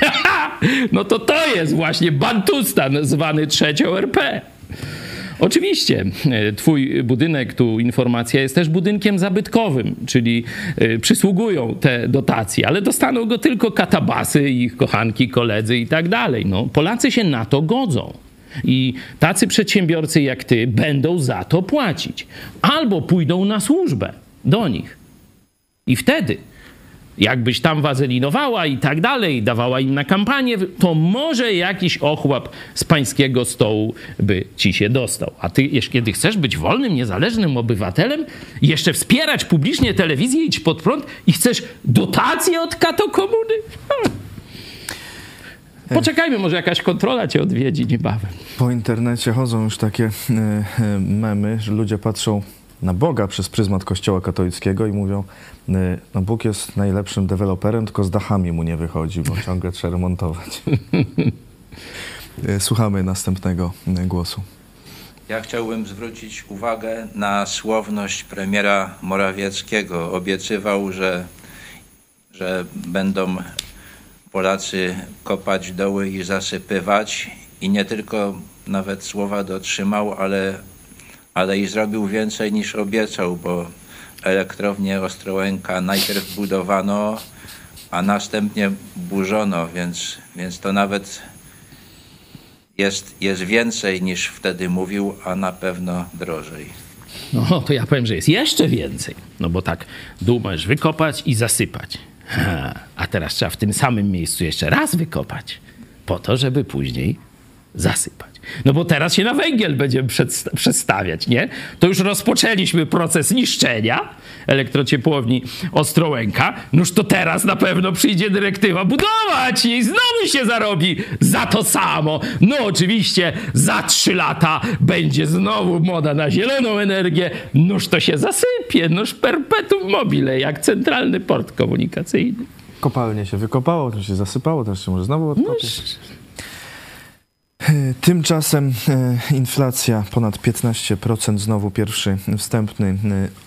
No to to jest właśnie Bantustan zwany trzecią RP. Oczywiście, e, twój budynek, tu informacja, jest też budynkiem zabytkowym, czyli e, przysługują te dotacje, ale dostaną go tylko katabasy, ich kochanki, koledzy i tak dalej. No, Polacy się na to godzą. I tacy przedsiębiorcy jak ty będą za to płacić. Albo pójdą na służbę do nich. I wtedy, jakbyś tam wazelinowała i tak dalej, dawała im na kampanię, to może jakiś ochłap z pańskiego stołu by ci się dostał. A ty, kiedy chcesz być wolnym, niezależnym obywatelem, jeszcze wspierać publicznie telewizję, idź pod prąd i chcesz dotacje od kato komuny? Hmm. Poczekajmy, może jakaś kontrola cię odwiedzi niebawem. Po internecie chodzą już takie e, e, memy, że ludzie patrzą na Boga przez pryzmat Kościoła katolickiego i mówią, e, no Bóg jest najlepszym deweloperem, tylko z dachami mu nie wychodzi, bo ciągle trzeba remontować. Słuchamy następnego głosu. Ja chciałbym zwrócić uwagę na słowność premiera Morawieckiego. Obiecywał, że, że będą Polacy kopać doły i zasypywać i nie tylko nawet słowa dotrzymał, ale, ale i zrobił więcej niż obiecał, bo elektrownię Ostrołęka najpierw budowano, a następnie burzono, więc, więc to nawet jest, jest więcej niż wtedy mówił, a na pewno drożej. No, to ja powiem, że jest jeszcze więcej. No bo tak, dół wykopać i zasypać. A teraz trzeba w tym samym miejscu jeszcze raz wykopać, po to, żeby później zasypać. No bo teraz się na węgiel będziemy przestawiać, nie? To już rozpoczęliśmy proces niszczenia elektrociepłowni Ostrołęka. Noż to teraz na pewno przyjdzie dyrektywa budować i znowu się zarobi za to samo. No oczywiście za trzy lata będzie znowu moda na zieloną energię. Noż to się zasypie, noż perpetuum mobile, jak centralny port komunikacyjny. Kopalnie się wykopało, to się zasypało, teraz się może znowu No, odkopić. Tymczasem e, inflacja ponad 15%, znowu pierwszy wstępny e,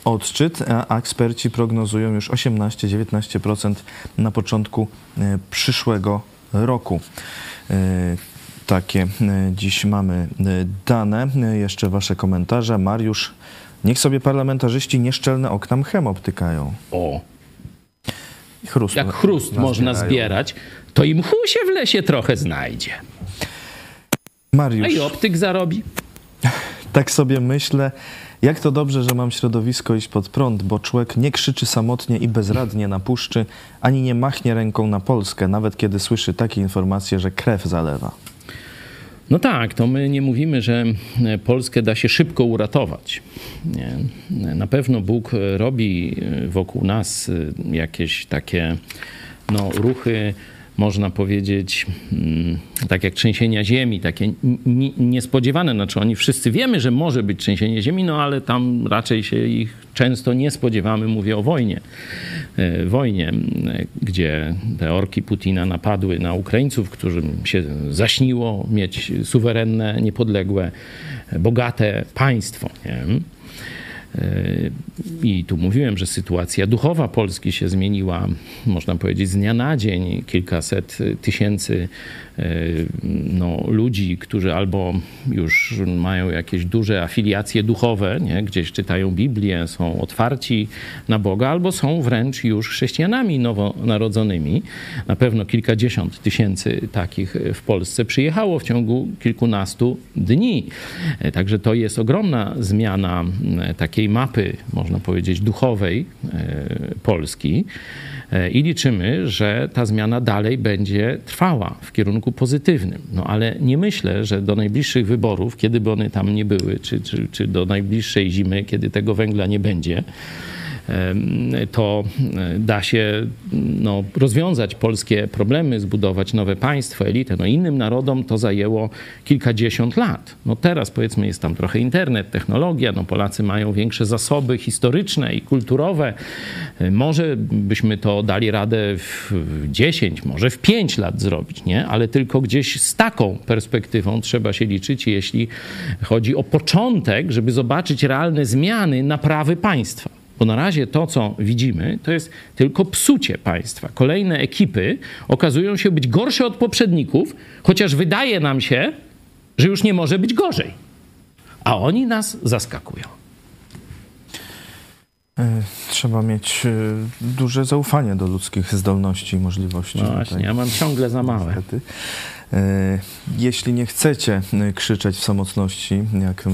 odczyt, a eksperci prognozują już 18-19% na początku e, przyszłego roku. E, Takie e, dziś mamy e, dane. E, Jeszcze wasze komentarze. Mariusz, niech sobie parlamentarzyści nieszczelne okna mchem obtykają. O, Chrust jak chrust można zbierać, to i mchu się w lesie trochę znajdzie. A Mariusz, i optyk zarobi. tak sobie myślę, jak to dobrze, że mam środowisko iść pod prąd, bo człowiek nie krzyczy samotnie i bezradnie na puszczy, ani nie machnie ręką na Polskę, nawet kiedy słyszy takie informacje, że krew zalewa. No tak, to my nie mówimy, że e, Polskę da się szybko uratować. Nie. Na pewno Bóg e, robi e, wokół nas e, jakieś takie no, ruchy, można powiedzieć, mm, tak jak trzęsienia ziemi, takie niespodziewane. Znaczy oni wszyscy wiemy, że może być trzęsienie ziemi, no ale tam raczej się ich często nie spodziewamy. Mówię o wojnie. E, Wojnie, gdzie te orki Putina napadły na Ukraińców, którym się zaśniło mieć suwerenne, niepodległe, bogate państwo. Nie? I tu mówiłem, że sytuacja duchowa Polski się zmieniła, można powiedzieć, z dnia na dzień. Kilkaset tysięcy e, no, ludzi, którzy albo już mają jakieś duże afiliacje duchowe, nie? gdzieś czytają Biblię, są otwarci na Boga, albo są wręcz już chrześcijanami nowonarodzonymi. Na pewno kilkadziesiąt tysięcy takich w Polsce przyjechało w ciągu kilkunastu dni. E, Także to jest ogromna zmiana takiej mapy, można powiedzieć, duchowej e, Polski. E, I liczymy, że ta zmiana dalej będzie trwała w kierunku pozytywnym. No ale nie myślę, że do najbliższych wyborów, kiedy by one tam nie były, czy, czy, czy do najbliższej zimy, kiedy tego węgla nie będzie, to e, da się no, rozwiązać polskie problemy, zbudować nowe państwo, elitę. No, innym narodom to zajęło kilkadziesiąt lat. No, teraz powiedzmy jest tam trochę internet, technologia, no, Polacy mają większe zasoby historyczne i kulturowe. E, Może byśmy to dali radę w 10, może w 5 lat zrobić, nie? ale tylko gdzieś z taką perspektywą trzeba się liczyć, jeśli chodzi o początek, żeby zobaczyć realne zmiany naprawy państwa. Bo na razie to, co widzimy, to jest tylko psucie państwa. Kolejne ekipy okazują się być gorsze od poprzedników, chociaż wydaje nam się, że już nie może być gorzej. A oni nas zaskakują. E, Trzeba mieć e, duże zaufanie do ludzkich zdolności i możliwości. No tutaj. właśnie, ja mam ciągle za małe. Niestety. E, Jeśli nie chcecie krzyczeć w samotności, jak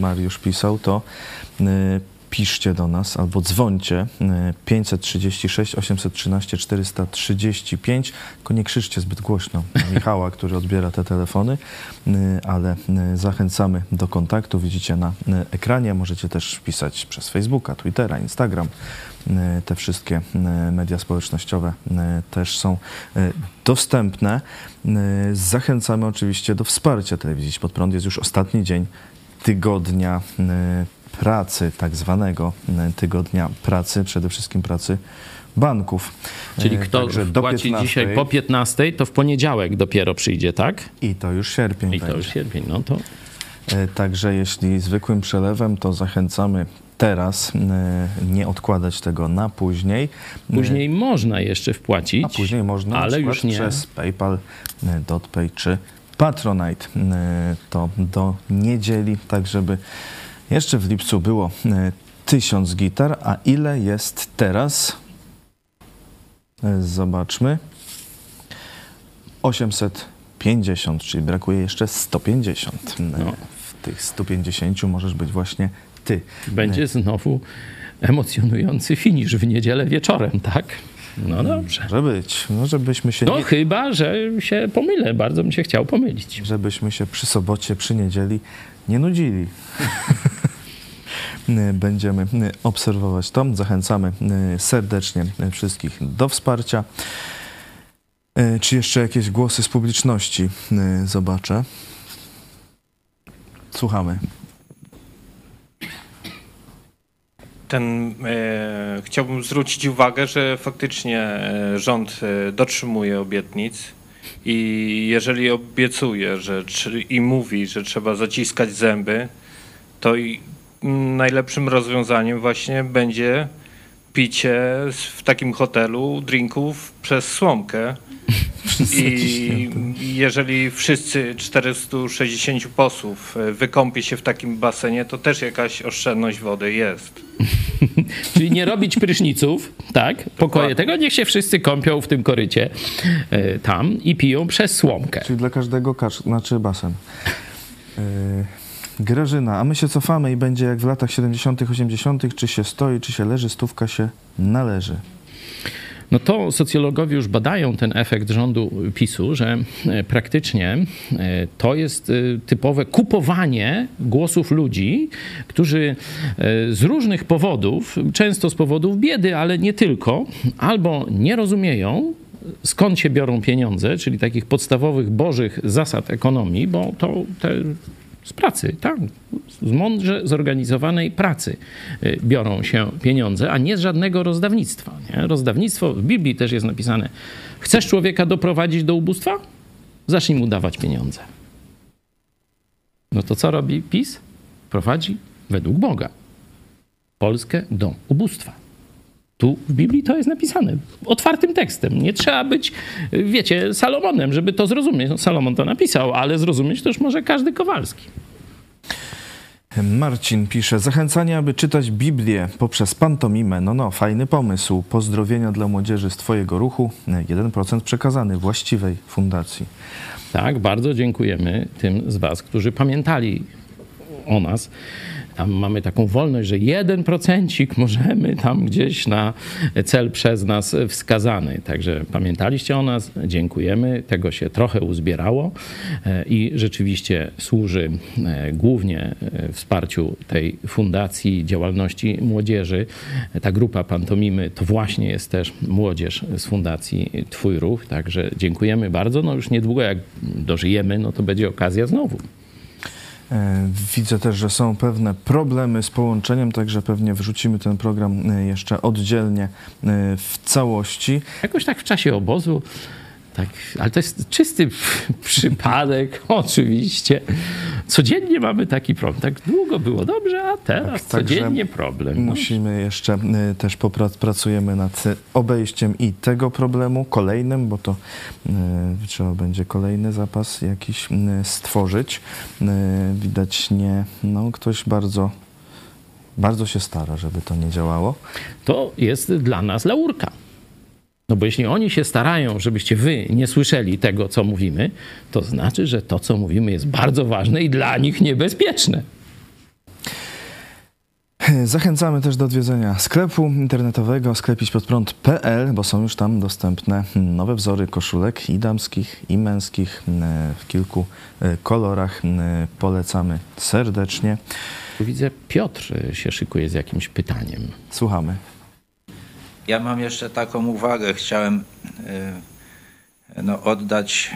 Mariusz pisał, to piszcie do nas albo dzwońcie e, 536 813 435, tylko nie krzyczcie zbyt głośno Michała, który odbiera te telefony, e, ale e, zachęcamy do kontaktu. Widzicie na e, ekranie, możecie też pisać przez Facebooka, Twittera, Instagram. Te wszystkie media społecznościowe też są dostępne. Zachęcamy oczywiście do wsparcia telewizji Pod Prąd. Jest już ostatni dzień tygodnia pracy, tak zwanego e, tygodnia pracy, przede wszystkim pracy banków. Czyli E, kto także płaci 15 dzisiaj po 15, to w poniedziałek dopiero przyjdzie, tak? I to już sierpień I to już sierpień, no to E, Także jeśli zwykłym przelewem, to zachęcamy teraz nie odkładać tego na później. Później można jeszcze wpłacić. A później można na ale już nie. przez PayPal, DotPay czy Patronite. To do niedzieli, tak żeby jeszcze w lipcu było e, 1000 gitar. A ile jest teraz? E, Zobaczmy. 850, czyli brakuje jeszcze 150. E, No. W tych 150 możesz być właśnie ty. Będzie znowu emocjonujący finisz w niedzielę wieczorem, tak? No dobrze. Może być. No, żebyśmy się No nie chyba, że się pomylę. Bardzo bym się chciał pomylić. żebyśmy się przy sobocie, przy niedzieli nie nudzili. Będziemy obserwować to. Zachęcamy serdecznie wszystkich do wsparcia. Czy jeszcze jakieś głosy z publiczności zobaczę? Słuchamy. Ten, e, chciałbym zwrócić uwagę, że faktycznie rząd dotrzymuje obietnic i jeżeli obiecuje że, i mówi, że trzeba zaciskać zęby, to i, najlepszym rozwiązaniem właśnie będzie picie w takim hotelu drinków przez słomkę. I jeżeli wszyscy 460 posłów e, wykąpie się w takim basenie, to też jakaś oszczędność wody jest. Czyli nie robić pryszniców, tak? Pokoje tego, niech się wszyscy kąpią w tym korycie e, tam i piją przez słomkę. Czyli dla każdego kacz, znaczy basen. Yy, Grażyna, a my się cofamy i będzie jak w latach 70., 80., czy się stoi, czy się leży, stówka się należy. No to socjologowie już badają ten efekt rządu PiSu, że e, praktycznie e, to jest e, typowe kupowanie głosów ludzi, którzy z różnych powodów, często z powodów biedy, ale nie tylko, albo nie rozumieją, skąd się biorą pieniądze, czyli takich podstawowych bożych zasad ekonomii, bo to te z pracy, tak. Z mądrze zorganizowanej pracy y, biorą się pieniądze, a nie z żadnego rozdawnictwa. Nie? Rozdawnictwo w Biblii też jest napisane: chcesz człowieka doprowadzić do ubóstwa? Zacznij mu dawać pieniądze. No to co robi PiS? Prowadzi według Boga Polskę do ubóstwa. Tu w Biblii to jest napisane otwartym tekstem. Nie trzeba być, wiecie, Salomonem, żeby to zrozumieć. No, Salomon to napisał, ale zrozumieć już może każdy Kowalski. Marcin pisze, zachęcanie, aby czytać Biblię poprzez pantomimę. No, no, fajny pomysł. Pozdrowienia dla młodzieży z Twojego ruchu. 1% przekazany właściwej fundacji. Tak, bardzo dziękujemy tym z Was, którzy pamiętali o nas tam mamy taką wolność, że jeden procencik możemy tam gdzieś na cel przez nas wskazany. Także pamiętaliście o nas, dziękujemy. Tego się trochę uzbierało e, i rzeczywiście służy e, głównie e, wsparciu tej fundacji działalności młodzieży. Ta grupa Pantomimy to właśnie jest też młodzież z fundacji Twój Ruch. Także dziękujemy bardzo. No już niedługo jak dożyjemy, no to będzie okazja znowu. E, widzę też, że są pewne problemy z połączeniem, także pewnie wrzucimy ten program e, jeszcze oddzielnie e, w całości. Jakoś tak w czasie obozu tak, ale to jest czysty przypadek, oczywiście. Codziennie mamy taki problem. Tak długo było dobrze, a teraz tak, codziennie problem. No. Musimy jeszcze y, też popracujemy nad obejściem i tego problemu kolejnym, bo to y, trzeba będzie kolejny zapas jakiś y, stworzyć. Y, widać nie, no ktoś bardzo bardzo się stara, żeby to nie działało. To jest dla nas laurka. No bo jeśli oni się starają, żebyście wy nie słyszeli tego, co mówimy, to znaczy, że to, co mówimy, jest bardzo ważne i dla nich niebezpieczne. Zachęcamy też do odwiedzenia sklepu internetowego sklepićpodprąd.pl, bo są już tam dostępne nowe wzory koszulek i damskich, i męskich w kilku e, kolorach. Polecamy serdecznie. Widzę, Piotr się szykuje z jakimś pytaniem. Słuchamy. Ja mam jeszcze taką uwagę. Chciałem e, no, oddać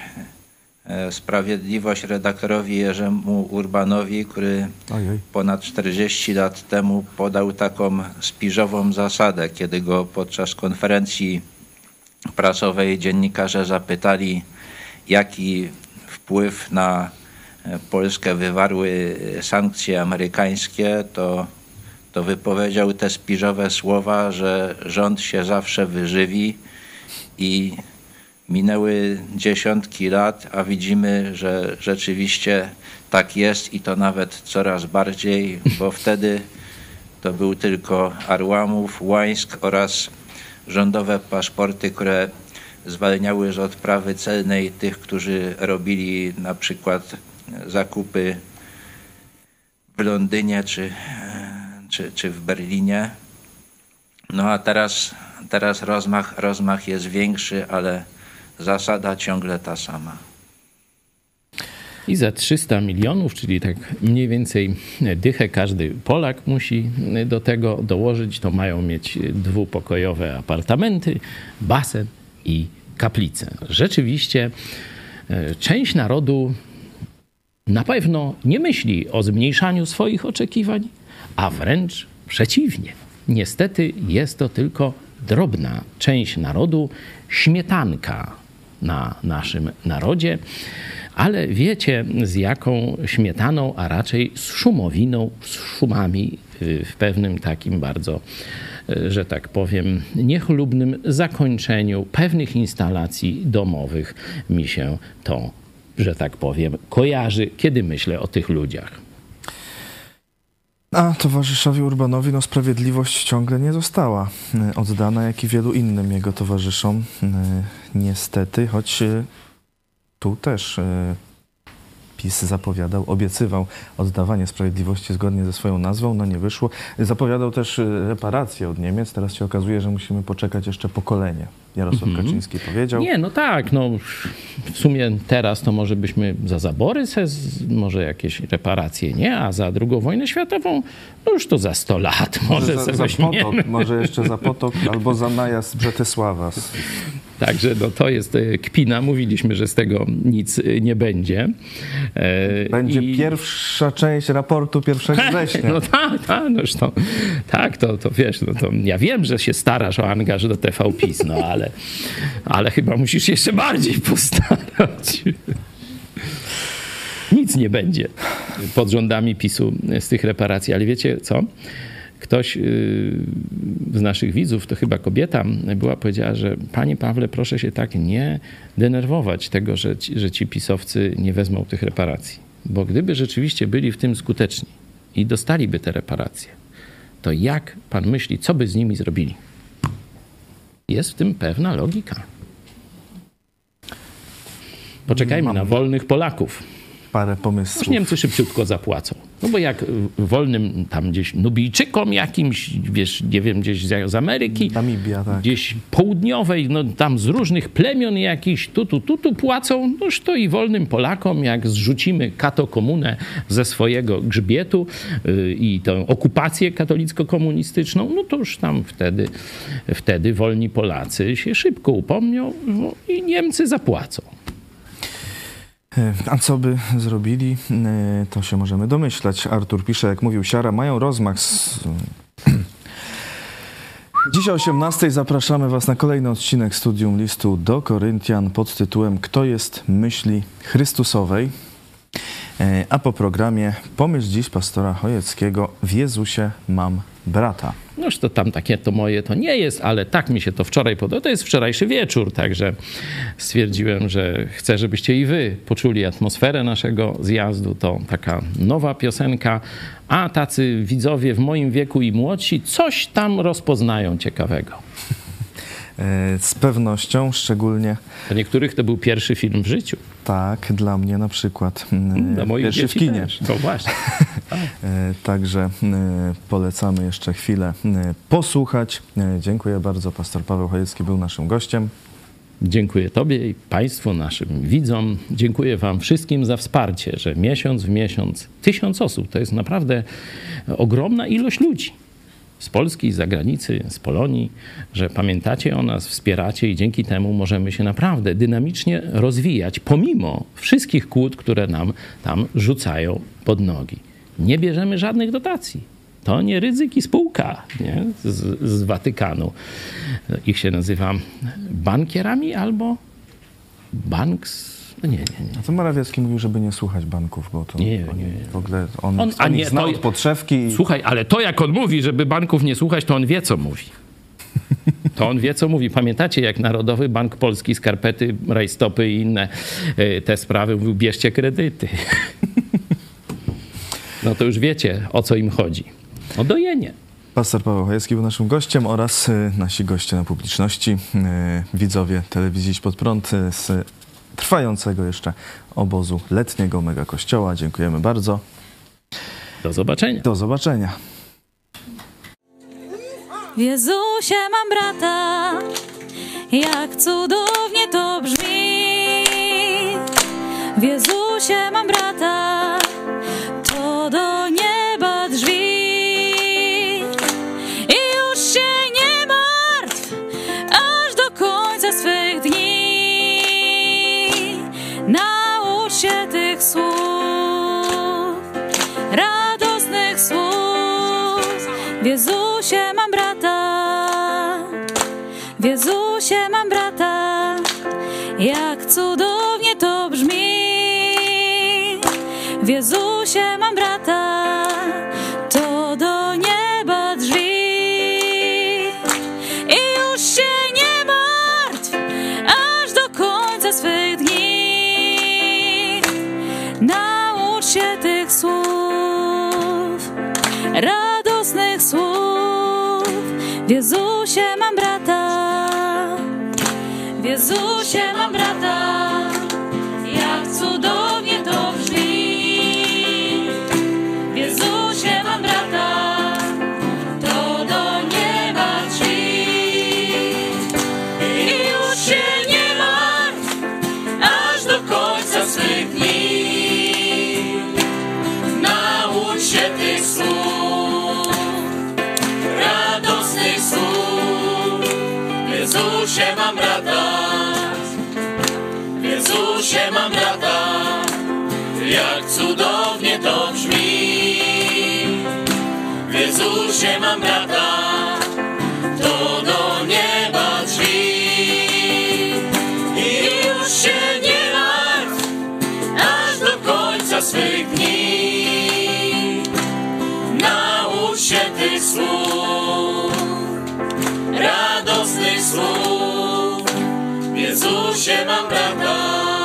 e, sprawiedliwość redaktorowi Jerzemu Urbanowi, który ponad 40 lat temu podał taką spiżową zasadę, kiedy go podczas konferencji prasowej dziennikarze zapytali, jaki wpływ na e, Polskę wywarły sankcje amerykańskie, to to wypowiedział te spiżowe słowa, że rząd się zawsze wyżywi i minęły dziesiątki lat, a widzimy, że rzeczywiście tak jest i to nawet coraz bardziej, bo wtedy to był tylko Arłamów, Łańsk oraz rządowe paszporty, które zwalniały z odprawy celnej tych, którzy robili na przykład zakupy w Londynie czy czy, czy w Berlinie. No a teraz, teraz rozmach, rozmach jest większy, ale zasada ciągle ta sama. I za 300 milionów, czyli tak mniej więcej dychę każdy Polak musi do tego dołożyć, to mają mieć dwupokojowe apartamenty, basen i kaplicę. Rzeczywiście e, część narodu na pewno nie myśli o zmniejszaniu swoich oczekiwań, a wręcz przeciwnie. Niestety jest to tylko drobna część narodu, śmietanka na naszym narodzie, ale wiecie z jaką śmietaną, a raczej z szumowiną, z szumami y, w pewnym takim bardzo, y, że tak powiem, niechlubnym zakończeniu pewnych instalacji domowych mi się to, że tak powiem, kojarzy, kiedy myślę o tych ludziach. A towarzyszowi Urbanowi no, sprawiedliwość ciągle nie została y, oddana, jak i wielu innym jego towarzyszom. y, Niestety, choć y, tu też PiS zapowiadał, obiecywał oddawanie sprawiedliwości zgodnie ze swoją nazwą, no nie wyszło. Zapowiadał też y, reparacje od Niemiec. Teraz się okazuje, że musimy poczekać jeszcze pokolenie. Jarosław Kaczyński powiedział. Nie, no tak, no w sumie teraz to może byśmy za zabory, se może jakieś reparacje, nie? A za drugą wojnę światową, no już to za 100 lat może za, se za weźmiemy. potok, może jeszcze za potok albo za najazd Brzetysława. Także no, to jest e, kpina. Mówiliśmy, że z tego nic e, nie będzie. E, Będzie i- pierwsza część raportu 1 września. No tak, tak, no tak, to, to wiesz, no to ja wiem, że się starasz o angaż do TV PiS, no ale, ale chyba musisz jeszcze bardziej postarać. Nic nie będzie pod rządami PiSu z tych reparacji, ale wiecie co? Ktoś yy, z naszych widzów, to chyba kobieta była, powiedziała, że panie Pawle, proszę się tak nie denerwować tego, że ci, że ci pisowcy nie wezmą tych reparacji. Bo gdyby rzeczywiście byli w tym skuteczni i dostaliby te reparacje, to jak pan myśli, co by z nimi zrobili? Jest w tym pewna logika. Poczekajmy na wolnych Polaków. Parę Już pomysłów. Niemcy szybciutko zapłacą. No bo jak wolnym tam gdzieś Nubijczykom jakimś, wiesz, nie wiem, gdzieś z Ameryki, Namibia, tak. gdzieś południowej, no tam z różnych plemion jakichś tu, tu, tu, tu płacą, noż to i wolnym Polakom, jak zrzucimy katokomunę ze swojego grzbietu yy, i tę okupację katolicko-komunistyczną, no to już tam wtedy, wtedy wolni Polacy się szybko upomnią no, i Niemcy zapłacą. E, A co by zrobili, e, to się możemy domyślać. Artur pisze, jak mówił Siara, mają rozmach. Z... Dziś o 18 zapraszamy Was na kolejny odcinek Studium Listu do Koryntian pod tytułem Kto jest myśli Chrystusowej? E, A po programie pomyśl dziś pastora Chojeckiego W Jezusie mam brata. Noż to tam takie to moje to nie jest, ale tak mi się to wczoraj podobało. To jest wczorajszy wieczór, także stwierdziłem, że chcę, żebyście i wy poczuli atmosferę naszego zjazdu. To taka nowa piosenka, a tacy widzowie w moim wieku i młodsi coś tam rozpoznają ciekawego. E, Z pewnością, szczególnie Dla niektórych to był pierwszy film w życiu. tak, dla mnie na przykład. mm, Dla moich Pierwszy w kinie. Też. No właśnie. E, Także e, polecamy jeszcze chwilę e, posłuchać. E, Dziękuję bardzo. Pastor Paweł Chojecki był naszym gościem. Dziękuję Tobie i Państwu, naszym widzom. Dziękuję Wam wszystkim za wsparcie, że miesiąc w miesiąc tysiąc osób to jest naprawdę ogromna ilość ludzi. Z Polski, z zagranicy, z Polonii, że pamiętacie o nas, wspieracie i dzięki temu możemy się naprawdę dynamicznie rozwijać, pomimo wszystkich kłód, które nam tam rzucają pod nogi. Nie bierzemy żadnych dotacji. To nie ryzyki spółka nie? Z, z Watykanu. Ich się nazywa bankierami albo banks. No nie, nie, nie. A to Morawiecki mówił, żeby nie słuchać banków, bo to Nie, oni nie. w ogóle on, On- on, nie, zna to- od podszewki. i- Słuchaj, ale to jak on mówi, żeby banków nie słuchać, to on wie, co mówi. To on wie, co mówi. Pamiętacie, jak Narodowy Bank Polski, skarpety, rajstopy i inne e, te sprawy mówił, bierzcie kredyty. No to już wiecie, o co im chodzi. O dojenie. Pastor Paweł Chojecki był naszym gościem oraz e, nasi goście na publiczności, e, widzowie telewizji Pod Prąd z trwającego jeszcze obozu letniego Mega Kościoła. Dziękujemy bardzo. Do zobaczenia. Do zobaczenia. W Jezusie mam brata, jak cudownie to brzmi. W Jezusie mam brata, Jezusie mam brata, to do nieba drzwi. I już się nie martw, aż do końca swych dni. Naucz się tych słów, radosnych słów. W Jezusie mam brata,